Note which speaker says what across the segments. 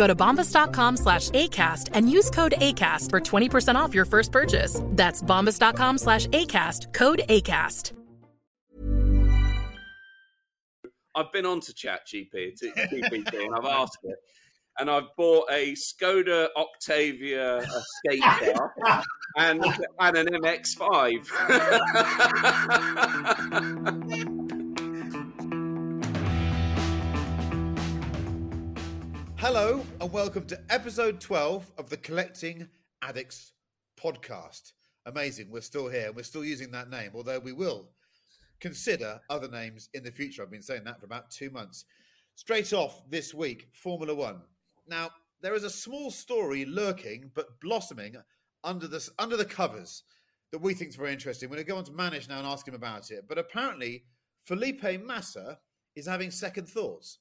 Speaker 1: Go to bombas.com slash ACAST and use code ACAST for 20% off your first purchase. That's bombas.com slash ACAST, code ACAST.
Speaker 2: I've been on to ChatGPT and I've asked it. And I've bought a Skoda Octavia escape car and, and an MX5.
Speaker 3: Hello, and welcome to episode 12 of the Collecting Addicts podcast. Amazing, we're still here. And we're still using that name, although we will consider other names in the future. I've been saying that for about two months. Straight off this week, Formula One. Now, there is a small story lurking but blossoming under the, under the covers that we think is very interesting. We're going to go on to Manish now and ask him about it. But apparently, Felipe Massa is having second thoughts.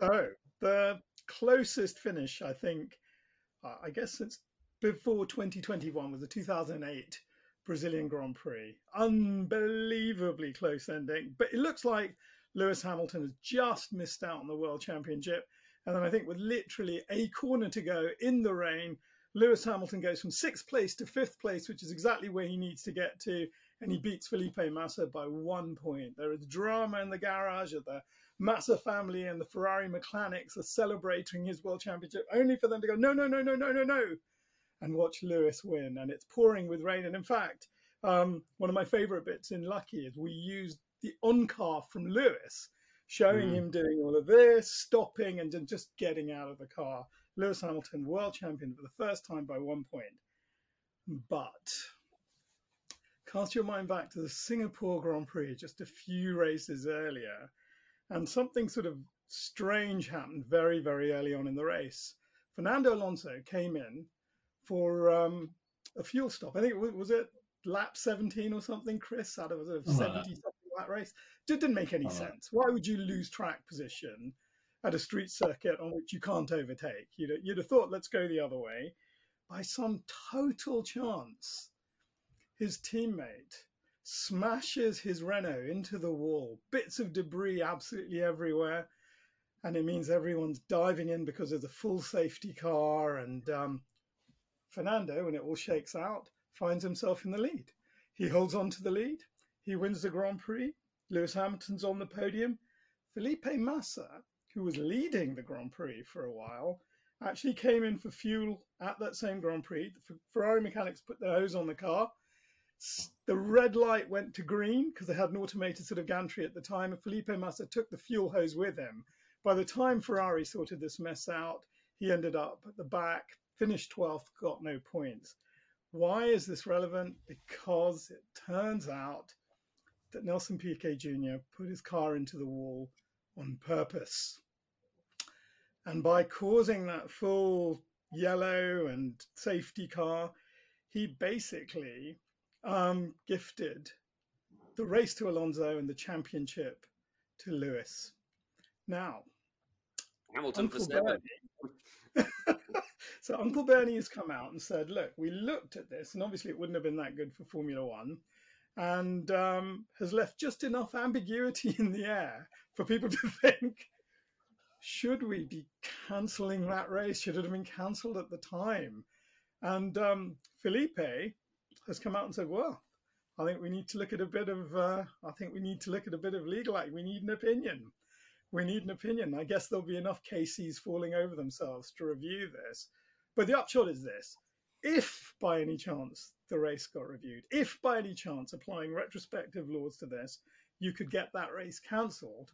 Speaker 4: So the closest finish, I think, uh, I guess since before 2021 was the 2008 Brazilian Grand Prix. Unbelievably close ending, but it looks like Lewis Hamilton has just missed out on the World Championship. And then I think with literally a corner to go in the rain, Lewis Hamilton goes from sixth place to fifth place, which is exactly where he needs to get to. And he beats Felipe Massa by one point. There is drama in the garage of the Massa family and the Ferrari mechanics are celebrating his world championship, only for them to go, no, no, no, no, no, no, no, and watch Lewis win. And it's pouring with rain. And in fact, um, one of my favorite bits in Lucky is we used the on car from Lewis, showing
Speaker 2: Mm.
Speaker 4: him doing all of this, stopping, and then just getting out of the car. Lewis Hamilton, world champion for the first time by one point. But cast your mind back to the Singapore Grand Prix just a few races earlier, and something sort of strange happened very, very early on in the race. Fernando Alonso came in for um, a fuel stop. I think it was, was it lap 17 or something, Chris, out of a
Speaker 5: Something like
Speaker 4: 70 something lap race. It didn't make any sense. Why would you lose track position at a street circuit on which you can't overtake? You'd, you'd have thought, let's go the other way. By some total chance, his teammate smashes his Renault into the wall, bits of debris absolutely everywhere. And it means everyone's diving in because of the full safety car. And um, Fernando, when it all shakes out, finds himself in the lead. He holds on to the lead. He wins the Grand Prix. Lewis Hamilton's on the podium. Felipe Massa, who was leading the Grand Prix for a while, actually came in for fuel at that same Grand Prix. The Ferrari mechanics put their hose on the car. The red light went to green because they had an automated sort of gantry at the time, and Felipe Massa took the fuel hose with him. By the time Ferrari sorted this mess out, he ended up at the back, finished 12th, got no points. Why is this relevant? Because it turns out that Nelson Piquet Jr. put his car into the wall on purpose. And by causing that full yellow and safety car, he basically um, gifted the race to Alonso and the championship to Lewis. Now,
Speaker 2: Hamilton for
Speaker 4: Uncle
Speaker 2: seven.
Speaker 4: Bernie, So Uncle Bernie has come out and said, "Look, we looked at this, and obviously it wouldn't have been that good for Formula One, and um, has left just enough ambiguity in the air for people to think." Should we be cancelling that race? Should it have been cancelled at the time? And um, Felipe has come out and said, "Well, I think we need to look at a bit of. Uh, I think we need to look at a bit of legal act. We need an opinion. We need an opinion. I guess there'll be enough KCs falling over themselves to review this. But the upshot is this: if by any chance the race got reviewed, if by any chance applying retrospective laws to this, you could get that race cancelled,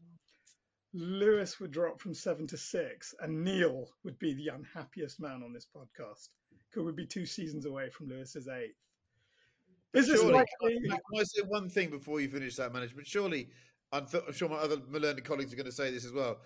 Speaker 4: Lewis would drop from seven to six, and Neil would be the unhappiest man on this podcast. Could we be two seasons away from Lewis's eighth? Is this
Speaker 3: Surely,
Speaker 4: likely?
Speaker 3: can I say one thing before you finish that management? Surely, I'm, th- I'm sure my other learned colleagues are going to say this as well.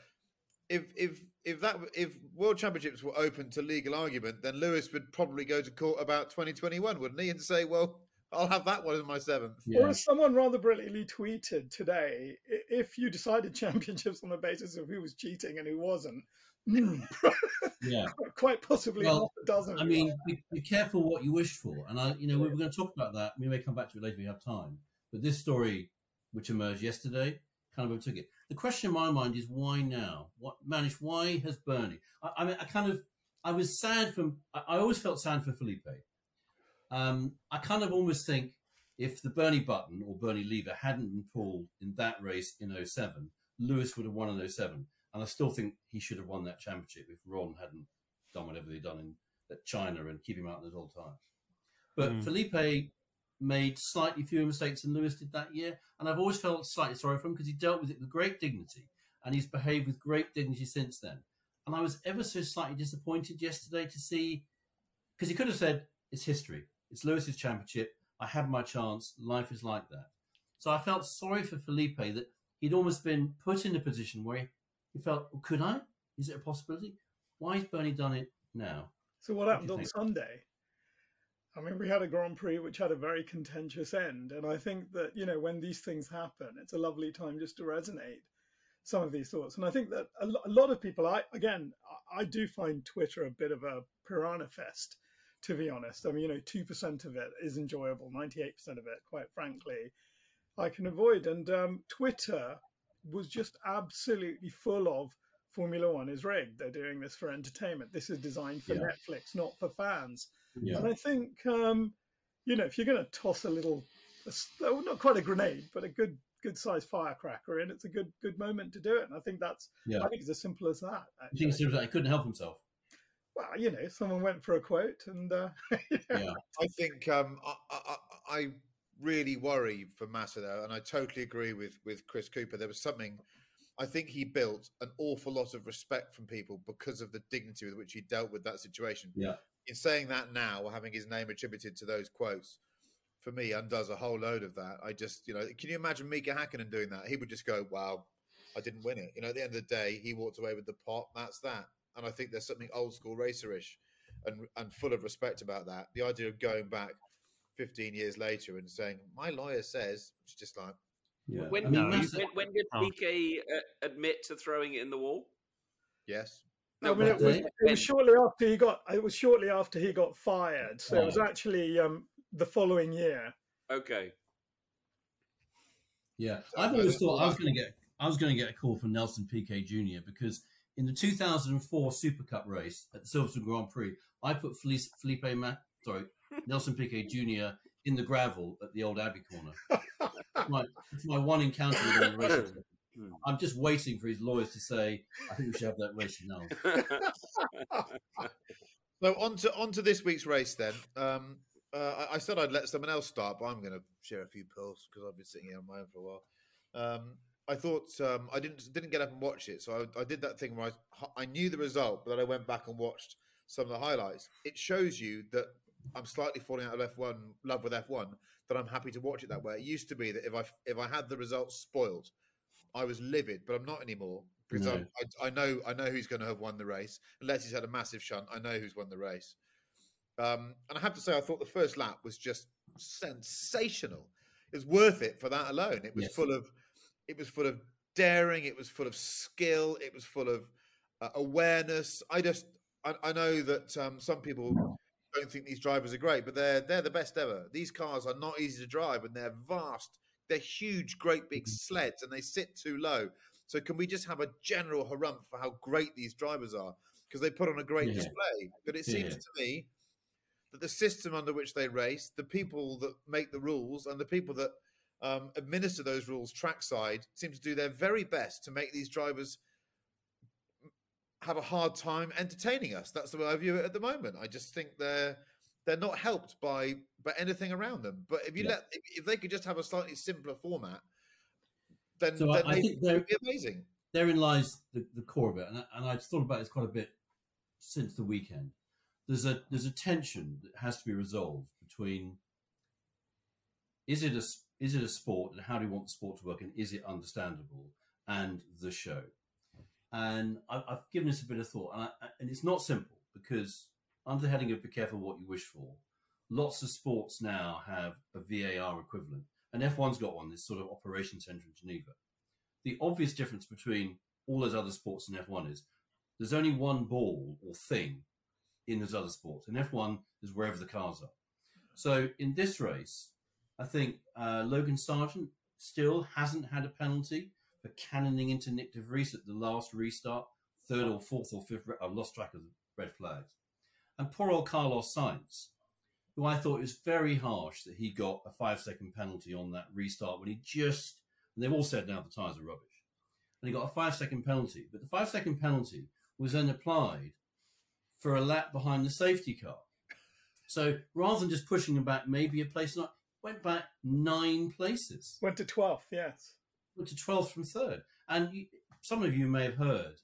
Speaker 3: If if if that if World Championships were open to legal argument, then Lewis would probably go to court about 2021, wouldn't he? And say, well, I'll have that one in my seventh.
Speaker 4: Or as someone rather brilliantly tweeted today, if you decided championships on the basis of who was cheating and who wasn't,
Speaker 5: Yeah.
Speaker 4: quite possibly
Speaker 5: Well,
Speaker 4: half a dozen.
Speaker 5: I mean, be, be careful what you wish for. And I, you know, we were going to talk about that. We may come back to it later if we have time. But this story, which emerged yesterday, kind of overtook it. The question in my mind is why now? What Manish? Why has Bernie? I, I mean, I kind of, I was sad from. I, I always felt sad for Felipe. Um, I kind of almost think if the Bernie button or Bernie lever hadn't been pulled in that race in 07, Lewis would have won in 07. And I still think he should have won that championship if Ron hadn't done whatever they'd done in at China and keep him out in all old tires. But
Speaker 6: Mm.
Speaker 5: Felipe made slightly fewer mistakes than Lewis did that year, and I've always felt slightly sorry for him because he dealt with it with great dignity, and he's behaved with great dignity since then. And I was ever so slightly disappointed yesterday to see because he could have said it's history, it's Lewis's championship, I had my chance, life is like that. So I felt sorry for Felipe that he'd almost been put in a position where he, he felt, well, could I? Is it a possibility? Why has Bernie done it now?
Speaker 4: So what
Speaker 5: What
Speaker 4: happened
Speaker 5: you
Speaker 4: on? Sunday? I mean, we had a Grand Prix which had a very contentious end, and I think that you know when these things happen, it's a lovely time just to resonate some of these thoughts. And I think that a, lo- a lot of people, I again, I, I do find Twitter a bit of a piranha fest, to be honest. I mean, you know, two percent of it is enjoyable, ninety-eight percent of it, quite frankly, I can avoid. And um, Twitter was just absolutely full of Formula One is rigged. They're doing this for entertainment. This is designed for
Speaker 5: Yeah.
Speaker 4: Netflix, not for fans.
Speaker 5: Yeah.
Speaker 4: And I think, um, you know, if you're going to toss a little, a s- well, not quite a grenade, but a good, good sized firecracker in, it's a good, good moment to do it. And I think that's,
Speaker 5: Yeah.
Speaker 4: I think it's as simple as that.
Speaker 5: I
Speaker 4: Actually.
Speaker 5: think it's sort of like he couldn't help himself.
Speaker 4: Well, you know, someone went for a quote, and uh,
Speaker 5: Yeah.
Speaker 3: I think um, I, I, I really worry for Massa though, and I totally agree with with Chris Cooper. There was something. I think he built an awful lot of respect from people because of the dignity with which he dealt with that situation.
Speaker 5: Yeah.
Speaker 3: In saying that now, having his name attributed to those quotes, for me, undoes a whole load of that. I just, you know, can you imagine Mika Hakkinen doing that? He would just go, "Wow, I didn't win it." You know, at the end of the day, he walked away with the pot. That's that. And I think there's something old school racerish and and full of respect about that. The idea of going back 15 years later and saying, "My lawyer says," it's just like,
Speaker 5: Yeah.
Speaker 2: When,
Speaker 5: I mean,
Speaker 2: when,
Speaker 5: Massa-
Speaker 2: when did
Speaker 6: Oh.
Speaker 2: PK uh, admit to throwing it in the wall?
Speaker 3: yes,
Speaker 4: I mean, it was, it was shortly after he got. It was shortly after he got fired. So it was actually um, the following year.
Speaker 2: Okay.
Speaker 5: Yeah,
Speaker 3: So
Speaker 5: I've always thought I was going to get I was going to get a call from Nelson Piquet Jr. because in the 2004 Super Cup race at the Silverstone Grand Prix, I put Felice, Felipe Ma- sorry Nelson Piquet Jr. in the gravel at the old Abbey Corner. It's my, it's my one encounter with him in. I'm just waiting for his lawyers to say, "I think we should have that race now."
Speaker 3: So on to on to this week's race then. Um, uh, I, I said I'd let someone else start, but I'm going to share a few pearls because I've been sitting here on my own for a while. Um, I thought um, I didn't didn't get up and watch it, so I, I did that thing where I, I knew the result, but then I went back and watched some of the highlights. It shows you that I'm slightly falling out of F1 love with F1. That I'm happy to watch it that way. It used to be that if I if I had the results spoiled, I was livid, but I'm not anymore because
Speaker 5: No.
Speaker 3: I, I know I know who's going to have won the race. Unless he's had a massive shunt, I know who's won the race. Um, and I have to say, I thought the first lap was just sensational. It was worth it for that alone. It was
Speaker 5: Yes.
Speaker 3: full of, it was full of daring. It was full of skill. It was full of uh, awareness. I just, I, I know that um, some people don't think these drivers are great, but they're they're the best ever. These cars are not easy to drive, and they're vast. They're huge, great big sleds, and they sit too low. So can we just have a general harumph for how great these drivers are because they put on a great
Speaker 5: Yeah.
Speaker 3: display? But it seems
Speaker 5: Yeah.
Speaker 3: to me that the system under which they race, the people that make the rules, and the people that um, administer those rules trackside seem to do their very best to make these drivers have a hard time entertaining us. That's the way I view it at the moment. I just think they're they're not helped by by anything around them. But if you
Speaker 5: Yeah.
Speaker 3: let if, if they could just have a slightly simpler format, then,
Speaker 5: So I-
Speaker 3: then
Speaker 5: I
Speaker 3: they
Speaker 5: think they're-
Speaker 3: would be amazing.
Speaker 5: therein lies the, the core of it, and, I- and I've thought about this quite a bit since the weekend. There's a there's a tension that has to be resolved between is it a is it a sport and how do you want the sport to work and is it understandable and the show. And I, I've given this a bit of thought, and, I, and it's not simple because under the heading of "Be careful what you wish for," lots of sports now have a VAR equivalent, and F1's got one. This sort of operation centre in Geneva the obvious difference between all those other sports and F1 is there's only one ball or thing in those other sports. and F1, is wherever the cars are. So in this race, I think uh, Logan Sargeant still hasn't had a penalty for cannoning into Nyck De Vries at the last restart, third or fourth or fifth. I've lost track of the red flags. And poor old Carlos Sainz, who I thought was very harsh that he got a five second penalty on that restart when he just and they've all said now the tyres are rubbish. And he got a five second penalty. But the five second penalty was then applied for a lap behind the safety car. So rather than just pushing him back maybe a place, not went back nine places.
Speaker 4: Went to 12th, yes.
Speaker 5: Went to 12th from third. And you, some of you may have heard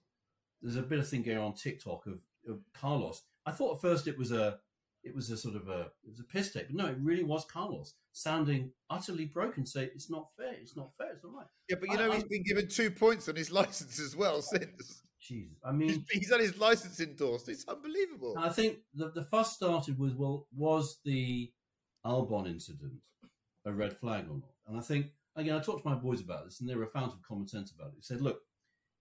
Speaker 5: there's a bit of thing going on TikTok of, of Carlos. I thought at first it was a it was a sort of a it was a piss take, but no, it really was Carlos sounding utterly broken. Say it's not fair, it's not fair, it's not right.
Speaker 3: Yeah, but you
Speaker 5: I-
Speaker 3: know
Speaker 5: I-
Speaker 3: he's been given two points on his license as well oh, since.
Speaker 5: Jesus, I mean,
Speaker 3: he's had his license endorsed. It's unbelievable.
Speaker 5: I think the, the fuss started with, well, was the Albon incident a red flag or not? And I think, again, I talked to my boys about this and they were a fountain of common sense about it. They said, look,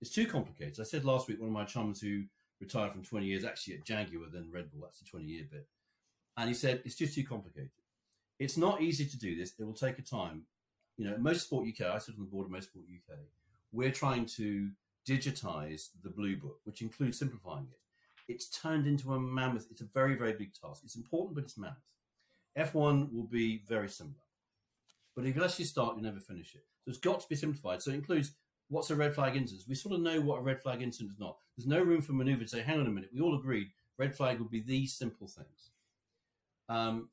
Speaker 5: it's too complicated. I said last week, one of my chums who retired from 20 years, actually at Jaguar, then Red Bull, that's the 20 year bit. And he said, it's just too complicated. It's not easy to do this. It will take a time. You know, Motorsport UK, I sit on the board of Motorsport UK, we're trying to digitize the blue book, which includes simplifying it. It's turned into a mammoth. It's a very, very big task. It's important, but it's mammoth. F1 will be very similar. But unless you start, you never finish it. So it's got to be simplified. So it includes what's a red flag incident. We sort of know what a red flag incident is not. There's no room for maneuver to say, hang on a minute, we all agreed red flag would be these simple things. Um,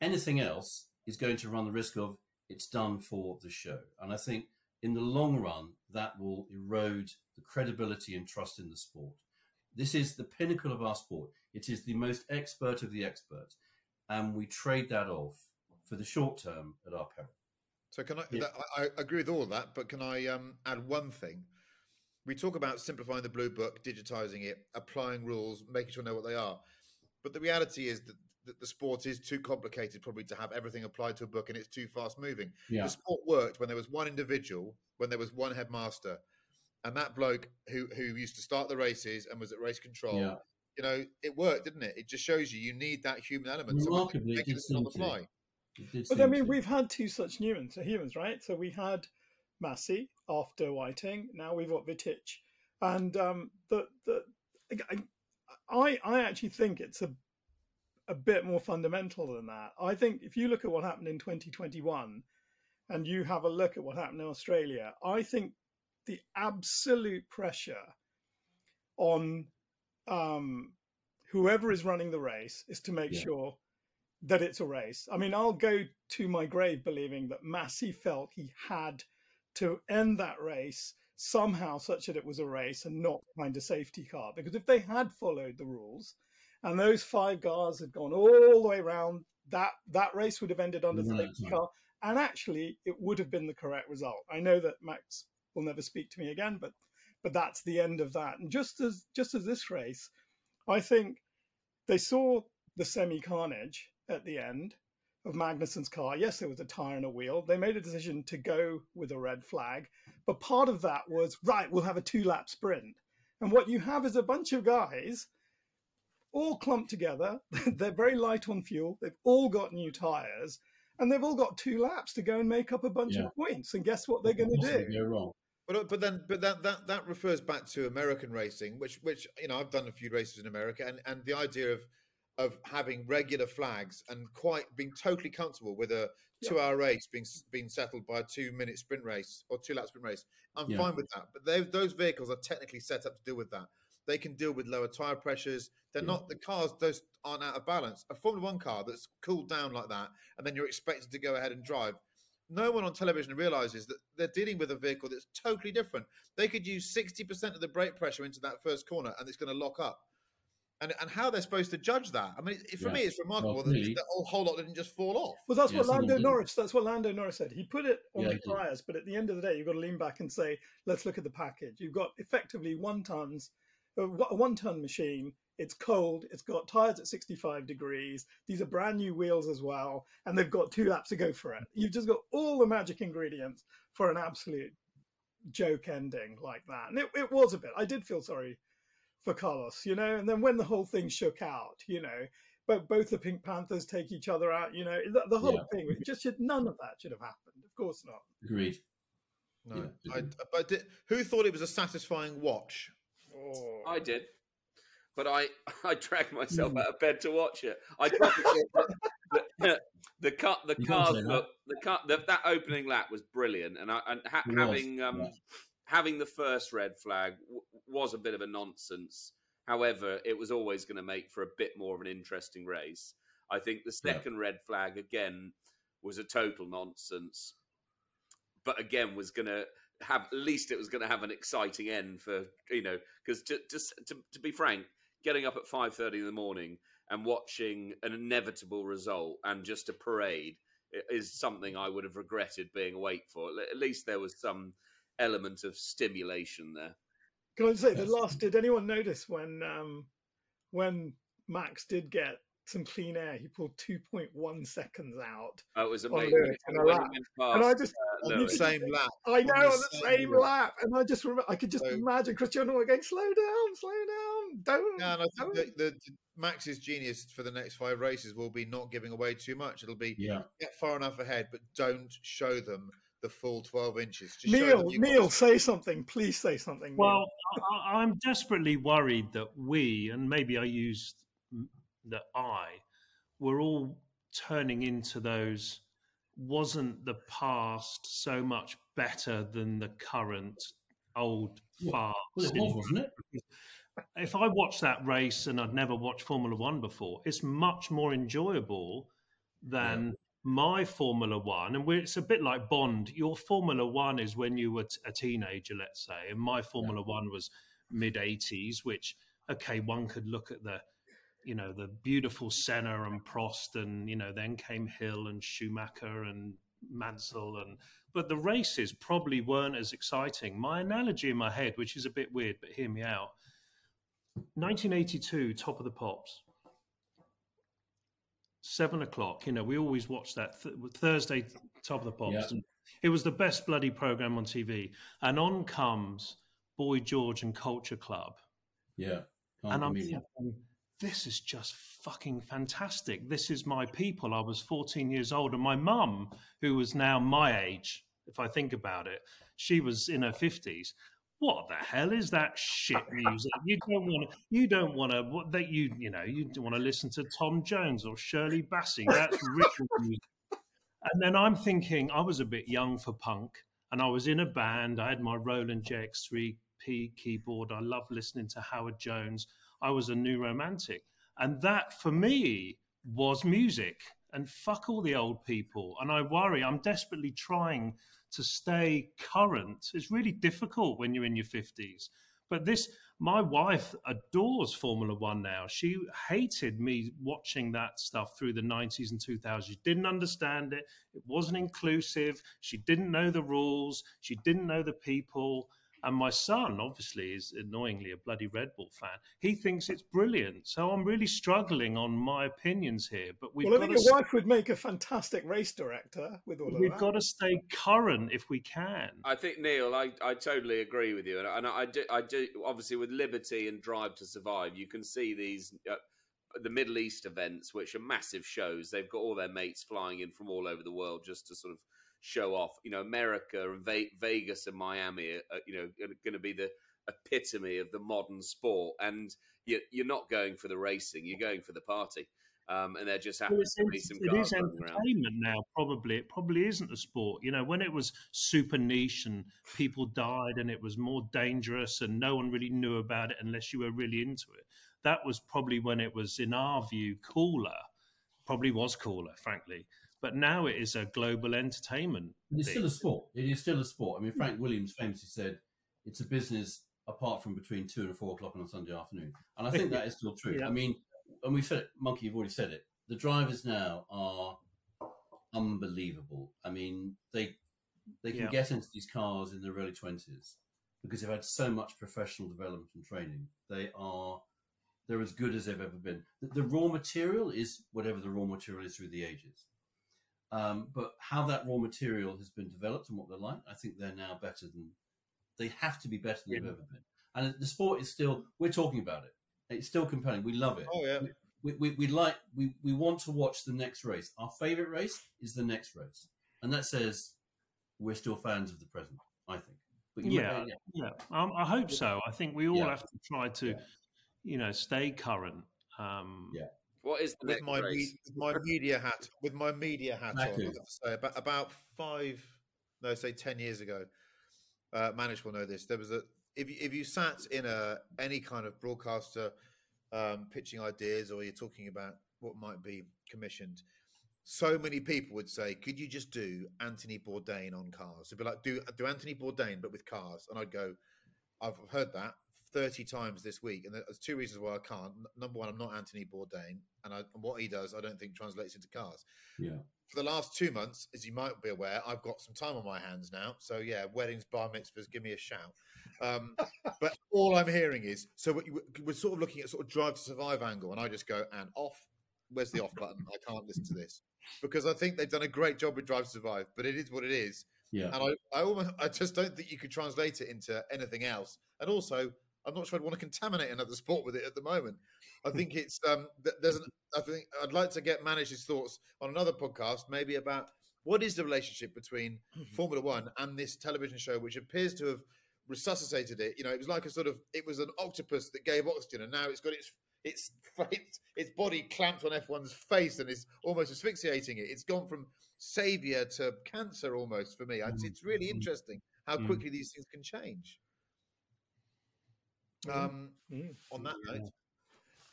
Speaker 5: anything else is going to run the risk of it's done for the show. And I think in the long run, that will erode the credibility and trust in the sport. This is the pinnacle of our sport. It is the most expert of the experts. And we trade that off for the short term at our peril.
Speaker 3: So can I?
Speaker 5: Yeah.
Speaker 3: That, I, I agree with all of that, but can I um, add one thing? We talk about simplifying the blue book, digitizing it, applying rules, making sure we know what they are. But the reality is that, the sport is too complicated, probably to have everything applied to a book, and it's too fast moving.
Speaker 5: Yeah.
Speaker 3: The sport worked when there was one individual, when there was one headmaster, and that bloke who who used to start the races and was at race control.
Speaker 5: Yeah.
Speaker 3: You know, it worked, didn't it? It just shows you you need that human element.
Speaker 5: Remarkably,
Speaker 3: on the fly.
Speaker 4: But I mean,
Speaker 5: to.
Speaker 4: we've had two such humans, so humans, right? So we had Masi after Whiting. Now we've got Wittich, and um, the the I I actually think it's a a bit more fundamental than that. I think if you look at what happened in 2021, and you have a look at what happened in Australia, I think the absolute pressure on um, whoever is running the race is to make
Speaker 5: Yeah.
Speaker 4: sure that it's a race. I mean, I'll go to my grave believing that Masi felt he had to end that race somehow such that it was a race and not behind a safety car. Because if they had followed the rules and those five cars had gone all the way around, that that race would have ended under the
Speaker 5: Right,
Speaker 4: safety car. And actually, it would have been the correct result. I know that Max will never speak to me again, but but that's the end of that. And just as just as this race, I think they saw the semi carnage at the end of Magnussen's car. Yes, there was a tire and a wheel. They made a decision to go with a red flag, but part of that was right. We'll have a two lap sprint, And what you have is a bunch of guys all clumped together. They're very light on fuel. They've all got new tires, and they've all got two laps to go and make up a bunch
Speaker 5: Yeah.
Speaker 4: of points. And guess what they're going to
Speaker 5: Possibly
Speaker 4: do?
Speaker 5: Go wrong.
Speaker 3: But uh, but then but that that that refers back to American racing, which which you know I've done a few races in America, and and the idea of of having regular flags and quite being totally comfortable with a two hour race being being settled by a two minute sprint race or two lap sprint race. I'm
Speaker 5: Yeah.
Speaker 3: fine with that. But they, those vehicles are technically set up to deal with that. They can deal with lower tire pressures. They're
Speaker 5: Yeah.
Speaker 3: not the cars; those aren't out of balance. A Formula One car that's cooled down like that, and then you're expected to go ahead and drive. No one on television realizes that they're dealing with a vehicle that's totally different. They could use 60% of the brake pressure into that first corner and it's going to lock up. And, and how they're supposed to judge that? I mean, it, for
Speaker 5: Yeah.
Speaker 3: me, it's remarkable
Speaker 5: Well,
Speaker 3: that
Speaker 5: really-
Speaker 3: that whole, whole lot didn't just fall off.
Speaker 4: Well, that's
Speaker 5: Yeah,
Speaker 4: what Lando. Norris. That's what Lando Norris said. He put it on
Speaker 5: Yeah,
Speaker 4: the
Speaker 5: he
Speaker 4: tires, but at the end of the day, you've got to lean back and say, "Let's look at the package." You've got effectively one tons, uh, a one ton machine. It's cold. It's got tires at 65 degrees. These are brand new wheels as well, and they've got two laps to go for it. You've just got all the magic ingredients for an absolute joke ending like that. And it, it was a bit. I did feel sorry for Carlos, you know. And then when the whole thing shook out, you know, but both the Pink Panthers take each other out, you know, the, the whole
Speaker 5: Yeah.
Speaker 4: thing. It just should none of that should have happened. Of course not.
Speaker 5: Agreed.
Speaker 3: No,
Speaker 5: Yeah,
Speaker 3: I,
Speaker 5: didn't.
Speaker 3: but did, who thought it was a satisfying watch?
Speaker 4: Oh.
Speaker 2: I did, but I I dragged myself
Speaker 5: Hmm.
Speaker 2: out of bed to watch it. I probably thought the, the cut the
Speaker 5: You
Speaker 2: cars look the cut the, that opening lap was brilliant, and I and ha- having um
Speaker 5: yeah.
Speaker 2: Having the first red flag w- was a bit of a nonsense. However, it was always going to make for a bit more of an interesting race. I think the
Speaker 5: Yeah.
Speaker 2: second red flag again was a total nonsense, but again was going to have at least it was going to have an exciting end for you know because to, to to to be frank, getting up at five thirty in the morning and watching an inevitable result and just a parade is something I would have regretted being awake for. At least there was some element of stimulation there.
Speaker 4: Can I say the last? Did anyone notice when um, when Max did get some clean air? He pulled two point one seconds out,
Speaker 2: That it was
Speaker 4: On
Speaker 2: amazing.
Speaker 4: Lewis in a lap.
Speaker 2: went
Speaker 4: and I just
Speaker 2: uh,
Speaker 3: On the same lap.
Speaker 4: I know
Speaker 3: On
Speaker 4: on
Speaker 3: the
Speaker 4: the
Speaker 3: same
Speaker 4: same
Speaker 3: lap.
Speaker 4: lap, and I just remember I could just
Speaker 3: So-
Speaker 4: imagine Cristiano Ronaldo going, "Slow down, slow down, don't."
Speaker 3: Yeah, and I think that the, the Max's genius for the next five races will be not giving away too much. It'll be
Speaker 5: Yeah.
Speaker 3: get far enough ahead, but don't show them the full twelve inches. Just
Speaker 4: Neil,
Speaker 3: them
Speaker 4: Neil,
Speaker 3: got-
Speaker 4: say something. Please say something.
Speaker 6: Well, I, I'm desperately worried that we, and maybe I used that I, we're all turning into those. Wasn't the past so much better than the current old
Speaker 5: Yeah.
Speaker 6: farts?
Speaker 5: Well, it was, wasn't it?
Speaker 6: if I watched that race and I'd never watched Formula One before, it's much more enjoyable than my Formula One. And we're, it's a bit like Bond. Your Formula One is when you were t- a teenager, let's say, and my Formula One was mid 80s, which, okay, one could look at the you know the beautiful Senna and Prost, and you know then came Hill and Schumacher and Mansell, and but the races probably weren't as exciting. My analogy in my head, which is a bit weird, but hear me out. 1982, Top of the Pops. Seven o'clock. You know, we always watch that th- Thursday, Top of the Pops.
Speaker 5: Yeah.
Speaker 6: It was the best bloody program on TV. And on comes Boy George and Culture Club.
Speaker 5: Yeah.
Speaker 6: And I'm thinking, this is just fucking fantastic. This is my people. I was 14 years old, and my mum, who was now my age, if I think about it, she was in her 50s. What the hell is that shit music? You don't want to. You don't want to. What that you you know you don't want to listen to Tom Jones or Shirley Bassey. That's real music. And then I'm thinking I was a bit young for punk, and I was in a band. I had my Roland JX3P keyboard. I loved listening to Howard Jones. I was a new romantic, and that for me was music. And fuck all the old people. And I worry. I'm desperately trying to stay current. It's really difficult when you're in your fifties. But this, my wife adores Formula One now. She hated me watching that stuff through the 90s and 2000s. She didn't understand it. It wasn't inclusive. She didn't know the rules. She didn't know the people. And my son, obviously, is annoyingly a bloody Red Bull fan. He thinks it's brilliant. So I'm really struggling on my opinions here. But we've
Speaker 4: well, I
Speaker 6: got
Speaker 4: think
Speaker 6: to
Speaker 4: your wife would make a fantastic race director with all of
Speaker 6: we've
Speaker 4: that.
Speaker 6: got to stay current if we can.
Speaker 2: I think Neil, I, I totally agree with you, and, and I do I do obviously with Liberty and Drive to Survive, you can see these uh, the Middle East events, which are massive shows. They've got all their mates flying in from all over the world just to sort of show off. You know, America and Ve- Vegas and Miami are, are, you know going to be the epitome of the modern sport, and you, you're not going for the racing, you're going for the party. Um, and they're just happy
Speaker 6: Well,
Speaker 2: to be some
Speaker 6: it is entertainment now. Probably it probably isn't a sport. You know, when it was super niche and people died and it was more dangerous and no one really knew about it unless you were really into it. That was probably when it was, in our view, cooler. Probably was cooler, frankly. But now it is a global entertainment.
Speaker 5: But it's
Speaker 6: thing.
Speaker 5: still a sport. It is still a sport. I mean, Frank hmm. Williams famously said it's a business apart from between two and four o'clock on a Sunday afternoon. And I think that is still true.
Speaker 6: Yeah.
Speaker 5: I mean, and we've said it, Monkey, you've already said it. The drivers now are unbelievable. I mean, they they can
Speaker 6: Yeah.
Speaker 5: get into these cars in their early twenties because they've had so much professional development and training. They are they're as good as they've ever been. The, the raw material is whatever the raw material is through the ages. Um, but how that raw material has been developed and what they're like, I think they're now better than they have to be better than they've ever been. And the sport is still we're talking about it. It's still compelling. We love it.
Speaker 3: Oh yeah.
Speaker 5: We, we, we like we, we want to watch the next race. Our favorite race is the next race, and that says we're still fans of the present. I think. But
Speaker 6: Yeah,
Speaker 5: might-
Speaker 6: yeah. Um, I hope so. I think we all
Speaker 5: Yeah.
Speaker 6: have to try to,
Speaker 5: Yeah.
Speaker 6: you know, stay current. Um,
Speaker 5: Yeah.
Speaker 2: What is the
Speaker 3: with
Speaker 2: next
Speaker 3: my
Speaker 2: race?
Speaker 3: me- with my media hat with my media hat
Speaker 5: Exactly.
Speaker 3: on. I've to say about about five, no, say ten years ago, uh, Manish will know this. There was a if you, if you sat in a any kind of broadcaster um, pitching ideas, or you're talking about what might be commissioned. So many people would say, "Could you just do Anthony Bourdain on cars?" It'd be like, "Do do Anthony Bourdain, but with cars." And I'd go, "I've heard that 30 times this week, and there's two reasons why I can't. Number one, I'm not Anthony Bourdain, and, I, and what he does, I don't think translates into cars.
Speaker 5: yeah.
Speaker 3: For the last two months, as you might be aware, I've got some time on my hands now. So yeah, weddings, bar mitzvahs, give me a shout. Um, but all I'm hearing is so we- we're sort of looking at sort of drive to survive angle, and I just go and off. Where's the off button? I can't listen to this because I think they've done a great job with Drive to Survive, but it is what it is.
Speaker 5: Yeah.
Speaker 3: And I, I almost, I just don't think you could translate it into anything else. And also, I'm not sure I'd want to contaminate another sport with it at the moment. I think it's um, there's an, I think I'd like to get Manish's thoughts on another podcast, maybe about what is the relationship between Formula One and this television show, which appears to have resuscitated it. You know, it was like a sort of, it was an octopus that gave oxygen, and now it's got its its its, its body clamped on F1's face and is almost asphyxiating it. It's gone from savior to cancer almost for me. It's, it's really interesting how
Speaker 6: Mm.
Speaker 3: quickly these things can change. Um,
Speaker 4: Mm.
Speaker 3: on that note,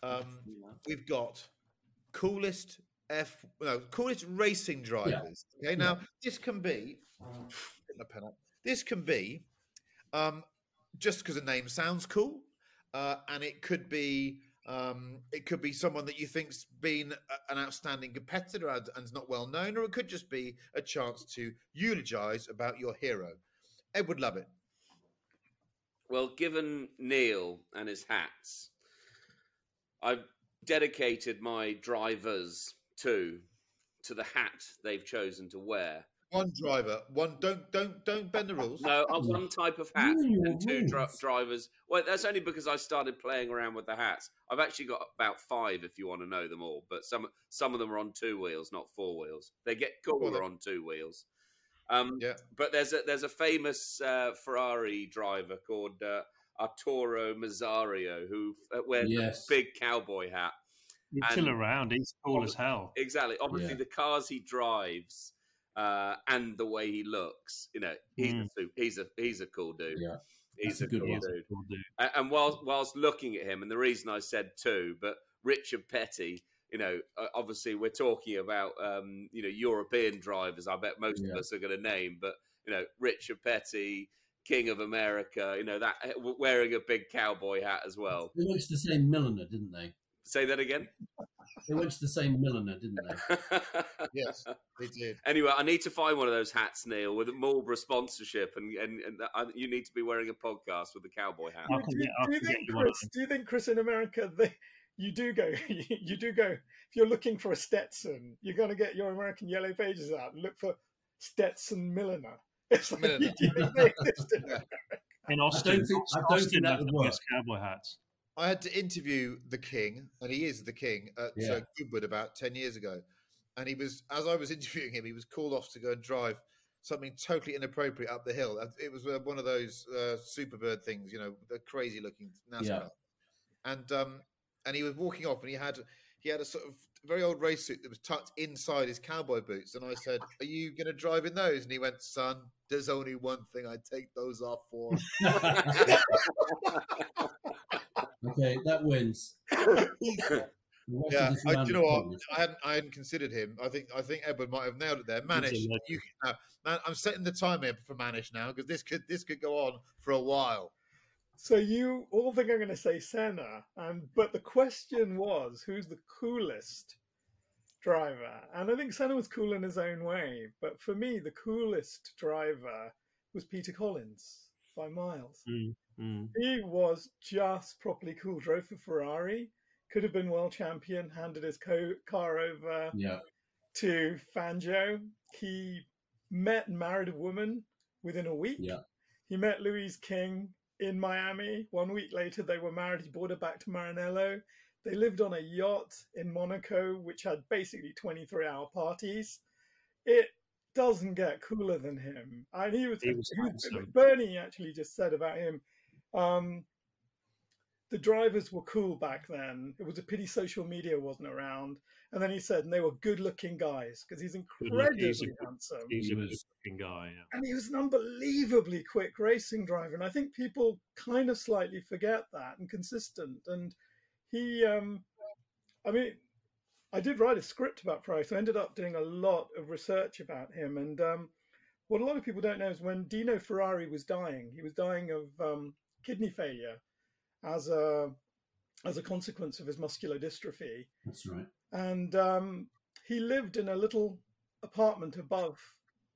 Speaker 3: um, we've got coolest F no coolest racing drivers. Okay, now this can be get my pen up. This can be um, just because a name sounds cool, uh, and it could be um, it could be someone that you think's been a- an outstanding competitor and, and's not well known, or it could just be a chance to eulogize about your hero. Edward Lovett.
Speaker 2: Well, given Neil and his hats, I've dedicated my drivers to to the hat they've chosen to wear.
Speaker 3: One driver, one don't don't don't bend the rules.
Speaker 2: No, one type of hat
Speaker 5: Ooh,
Speaker 2: and two dri- drivers. Well, that's only because I started playing around with the hats. I've actually got about five, if you want to know them all. But some some of them are on two wheels, not four wheels. They get cooler
Speaker 3: then.
Speaker 2: on two wheels. Um,
Speaker 3: Yeah.
Speaker 2: But there's a there's a famous uh, Ferrari driver called uh, Arturo Merzario who uh, wears
Speaker 5: Yes.
Speaker 2: a big cowboy hat.
Speaker 6: He's
Speaker 2: And-
Speaker 6: still around. He's cool as hell.
Speaker 2: Exactly. Obviously,
Speaker 5: Yeah.
Speaker 2: the cars he drives uh, and the way he looks, you know, he's a
Speaker 6: Mm.
Speaker 2: su- he's a he's a cool dude.
Speaker 5: Yeah.
Speaker 2: He's
Speaker 5: a
Speaker 2: a
Speaker 5: good
Speaker 2: cool
Speaker 5: one.
Speaker 2: dude.
Speaker 6: Cool dude.
Speaker 2: And, and whilst whilst looking at him, and the reason I said two, but Richard Petty, you know, uh, obviously we're talking about um, you know European drivers. I bet most
Speaker 5: Yeah.
Speaker 2: of us are going to name, but you know Richard Petty, King of America, you know that wearing a big cowboy hat as well.
Speaker 5: They went to the same milliner, didn't they?
Speaker 2: Say that again.
Speaker 5: they went to the same milliner, didn't they?
Speaker 3: yes, they did.
Speaker 2: Anyway, I need to find one of those hats, Neil, with a Marlborough sponsorship, and and, and I, you need to be wearing a podcast with a cowboy hat.
Speaker 6: I
Speaker 4: do, do you think,
Speaker 6: you one of
Speaker 4: Chris? Do you think, Chris, in America, they, you do go, you do go. If you're looking for a Stetson, you're going to get your American Yellow Pages out and look for Stetson Milliner. It's like,
Speaker 3: Milliner.
Speaker 4: do you think they exist in America?
Speaker 6: Austin,
Speaker 5: I don't
Speaker 6: Austin
Speaker 5: think that
Speaker 6: has
Speaker 5: would
Speaker 6: the
Speaker 5: work.
Speaker 6: cowboy hats.
Speaker 3: I had to interview the king, and he is the king at
Speaker 5: Yeah.
Speaker 3: uh, Goodwood about ten years ago. And he was, as I was interviewing him, he was called off to go and drive something totally inappropriate up the hill. It was uh, one of those uh, Superbird things, you know, the crazy looking NASCAR.
Speaker 5: Yeah.
Speaker 3: And um, and he was walking off, and he had he had a sort of very old race suit that was tucked inside his cowboy boots. And I said, "Are you going to drive in those?" And he went, "Son, there's only one thing I take those off for."
Speaker 5: okay, that wins.
Speaker 3: Yeah, I, you know what? I hadn't, I hadn't considered him. I think, I think Edward might have nailed it there. Manish,
Speaker 6: legend.
Speaker 3: you, uh, man, I'm setting the timer for Manish now because this could, this could go on for a while.
Speaker 4: So you all think I'm going to say Senna, and but the question was, who's the coolest driver? And I think Senna was cool in his own way, but for me, the coolest driver was Peter Collins by miles.
Speaker 6: Mm, mm.
Speaker 4: He was just properly cool. Drove for Ferrari, could have been world champion. Handed his co- car over
Speaker 5: Yeah,
Speaker 4: to Fangio. He met and married a woman within a week.
Speaker 5: yeah.
Speaker 4: He met Louise King in Miami. One week later, they were married. He brought her back to Maranello. They lived on a yacht in Monaco, which had basically 23 hour parties. It doesn't get cooler than him. And he was,
Speaker 6: He was
Speaker 4: he. Bernie actually just said about him. Um, the drivers were cool back then. It was a pity social media wasn't around. And then he said, and they were good looking guys because he's incredibly
Speaker 6: he's a
Speaker 4: handsome
Speaker 6: He's
Speaker 5: He
Speaker 6: a
Speaker 5: was-
Speaker 6: good-looking guy. Yeah.
Speaker 4: and he was an unbelievably quick racing driver and i think people kind of slightly forget that and consistent and he um i mean i did write a script about price i ended up doing a lot of research about him and um what a lot of people don't know is when dino ferrari was dying he was dying of um, kidney failure as a as a consequence of his muscular dystrophy
Speaker 5: That's right.
Speaker 4: And um, he lived in a little apartment above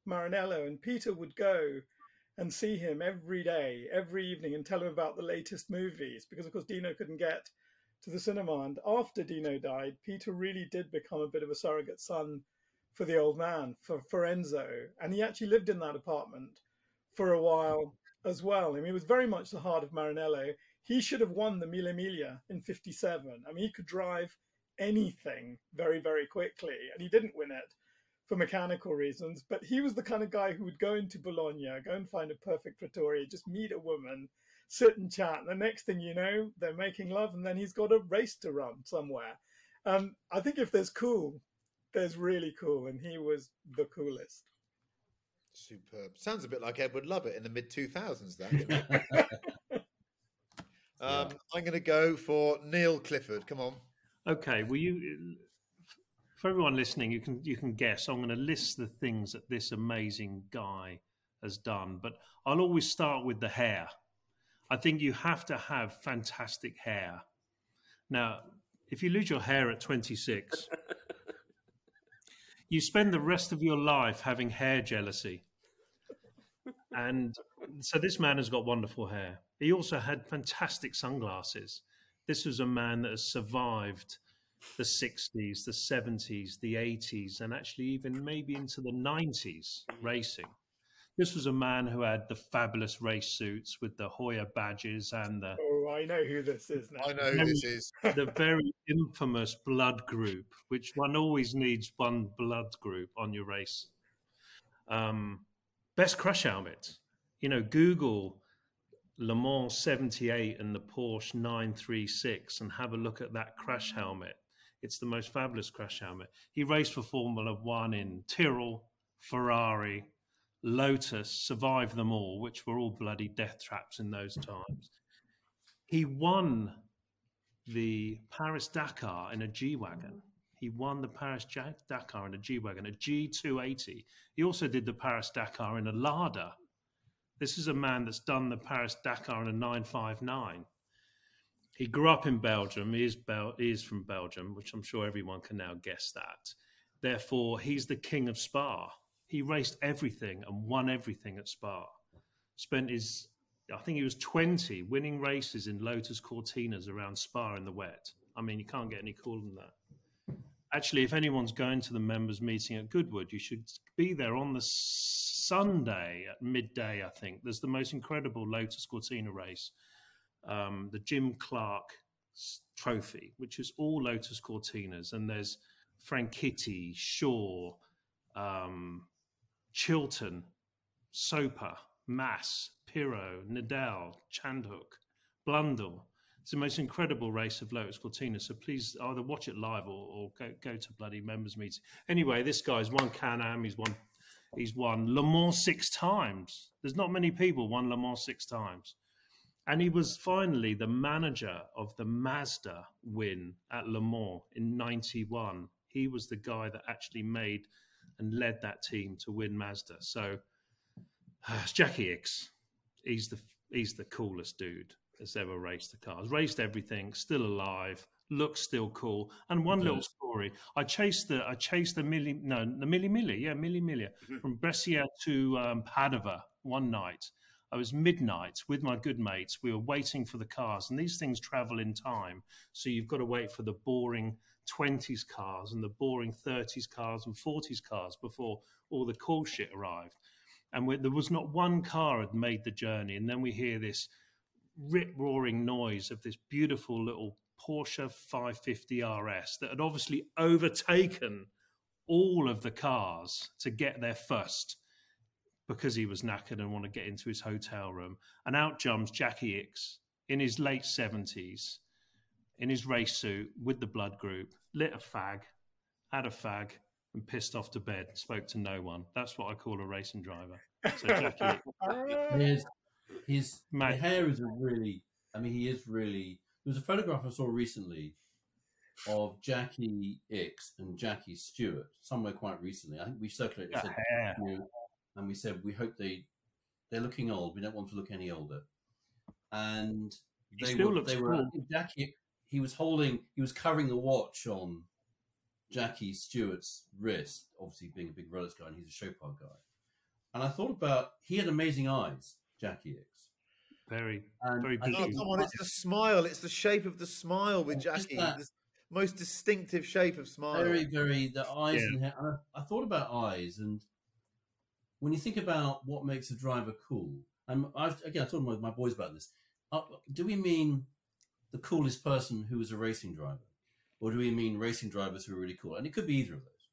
Speaker 4: Maranello, and Peter would go and see him every day, every evening, and tell him about the latest movies because, of course, Dino couldn't get to the cinema. And after Dino died, Peter really did become a bit of a surrogate son for the old man, for, for Enzo, and he actually lived in that apartment for a while as well. I mean, he was very much the heart of Maranello. He should have won the Mille Miglia in 57. I mean, he could drive anything very, very quickly, and he didn't win it for mechanical reasons. But he was the kind of guy who would go into Bologna, go and find a perfect trattoria, just meet a woman, sit and chat. And the next thing you know, they're making love, and then he's got a race to run somewhere. Um, I think if there's cool, there's really cool, and he was the coolest.
Speaker 3: Superb. Sounds a bit like Edward Lovett in the mid 2000s, that. doesn't it? um, I'm going to go for Neil Clifford. Come on.
Speaker 6: Okay, well, you for everyone listening, you can you can guess. I'm going to list the things that this amazing guy has done, but I'll always start with the hair. I think you have to have fantastic hair. Now, if you lose your hair at 26, you spend the rest of your life having hair jealousy. And so this man has got wonderful hair. He also had fantastic sunglasses. This was a man that has survived the 60s, the 70s, the 80s, and actually even maybe into the 90s racing. This was a man who had the fabulous race suits with the Hoya badges and the,
Speaker 4: Oh, I know who this is now.
Speaker 3: I know who this is.
Speaker 6: the very infamous blood group, which one always needs one blood group on your race. Um, best crash helmet. You know, Google Le Mans 78 and the Porsche 936 and have a look at that crash helmet. It's the most fabulous crash helmet. He raced for Formula One in Tyrrell, Ferrari, Lotus, survived them all, which were all bloody death traps in those times. He won the Paris Dakar in a G Wagon. He won the Paris Dakar in a G Wagon, a G280. He also did the Paris Dakar in a Lada. This is a man that's done the Paris Dakar in a 959. he grew up in Belgium. He is, Bel- he is from Belgium, which I'm sure everyone can now guess that. Therefore, he's the king of Spa. He raced everything and won everything at Spa. Spent his, I think he was 20, winning races in Lotus Cortinas around Spa in the wet. I mean, you can't get any cooler than that. Actually, if anyone's going to the members' meeting at Goodwood, you should be there on the Sunday at midday, I think. There's the most incredible Lotus Cortina race, um, the Jim Clark Trophy, which is all Lotus Cortinas. And there's Franchitti, Shaw, um, Chilton, Soper, Mass, Pirro, Nadal, Chandhok, Blundell. It's the most incredible race of Lotus Cortina. So please either watch it live or, or go, go to bloody members meeting. Anyway, this guy's won Can-Am. He's won he's won Le Mans six times. There's not many people won Le Mans six times. And he was finally the manager of the Mazda win at Le Mans in 91. He was the guy that actually made and led that team to win Mazda. So it's Jackie Ickx. He's the he's the coolest dude that's ever raced the cars. Raced everything, still alive, looks still cool. And one little story: I chased the I chased the Milli no the Milli Milli yeah Milli Milli from Brescia to um, Padova one night. I was midnight with my good mates. We were waiting for the cars, and these things travel in time. So you've got to wait for the boring 20s cars and the boring 30s cars and 40s cars before all the cool shit arrived. And we, there was not one car had made the journey. And then we hear this rip roaring noise of this beautiful little Porsche 550 RS that had obviously overtaken all of the cars to get there first because he was knackered and wanted to get into his hotel room. And out jumps Jackie Ickx in his late 70s in his race suit with the blood group, lit a fag, had a fag, and pissed off to bed. Spoke to no one. That's what I call a racing driver. So Jackie Ickx.
Speaker 5: His,
Speaker 6: Mate.
Speaker 5: hair is a really. I mean, he is really. There was a photograph I saw recently of Jackie Ickx and Jackie Stewart somewhere quite recently. I think we circulated said, you know, and we said we hope they they're looking old. We don't want to look any older. And
Speaker 6: He
Speaker 5: they
Speaker 6: still
Speaker 5: were, they were
Speaker 6: cool.
Speaker 5: Jackie. He was holding. He was covering the watch on Jackie Stewart's wrist. Obviously, being a big rollers guy, and he's a Chopard guy. And I thought about he had amazing eyes, Jackie Ickx.
Speaker 6: Very,
Speaker 5: And
Speaker 6: very
Speaker 5: I.
Speaker 3: Oh, come on, it's the smile. It's the shape of the smile with Jackie.
Speaker 5: that-
Speaker 3: The most distinctive shape of smile.
Speaker 5: Very, very the eyes
Speaker 6: Yeah.
Speaker 5: and hair. I, I thought about eyes, and when you think about what makes a driver cool, and I've again I talked with my boys about this. Uh, do we mean the coolest person who is a racing driver, or do we mean racing drivers who are really cool? And it could be either of those.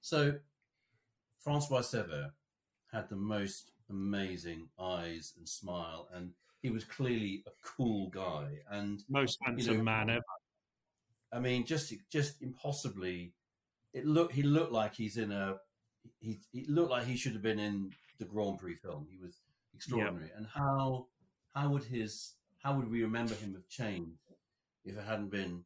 Speaker 5: So, Francois Cevert had the most amazing eyes and smile, and he was clearly a cool guy. And
Speaker 6: Most handsome
Speaker 5: know,
Speaker 6: man ever.
Speaker 5: I mean, just just impossibly. It look he looked like he's in a. He he looked like he should have been in the Grand Prix film. He was extraordinary. And how how would his how would we remember him have changed if it hadn't been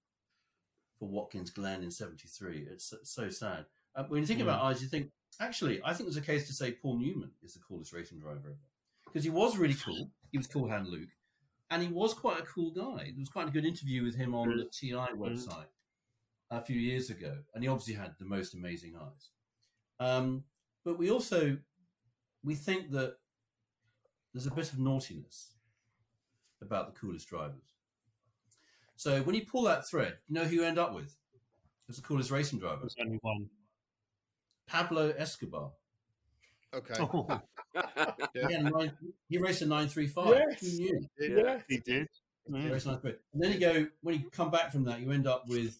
Speaker 5: for Watkins Glen in '73? It's so, so sad. Uh, when you think about eyes, you think actually I think there's a case to say Paul Newman is the coolest racing driver ever because he was really cool. He was cool hand Luke, and he was quite a cool guy. There was quite a good interview with him on the TI website a few years ago, and he obviously had the most amazing eyes. Um, but we also we think that there's a bit of naughtiness about the coolest drivers. So when you pull that thread, you know who you end up with? As the coolest racing driver,
Speaker 6: There's only one.
Speaker 5: Pablo Escobar.
Speaker 3: Okay.
Speaker 6: Oh,
Speaker 3: Yeah.
Speaker 5: Again, nine, he raced a nine three five.
Speaker 4: Yes.
Speaker 5: Who knew?
Speaker 4: Yes.
Speaker 6: he did.
Speaker 5: He
Speaker 6: Mm.
Speaker 5: raced 935. And then you go when you come back from that, you end up with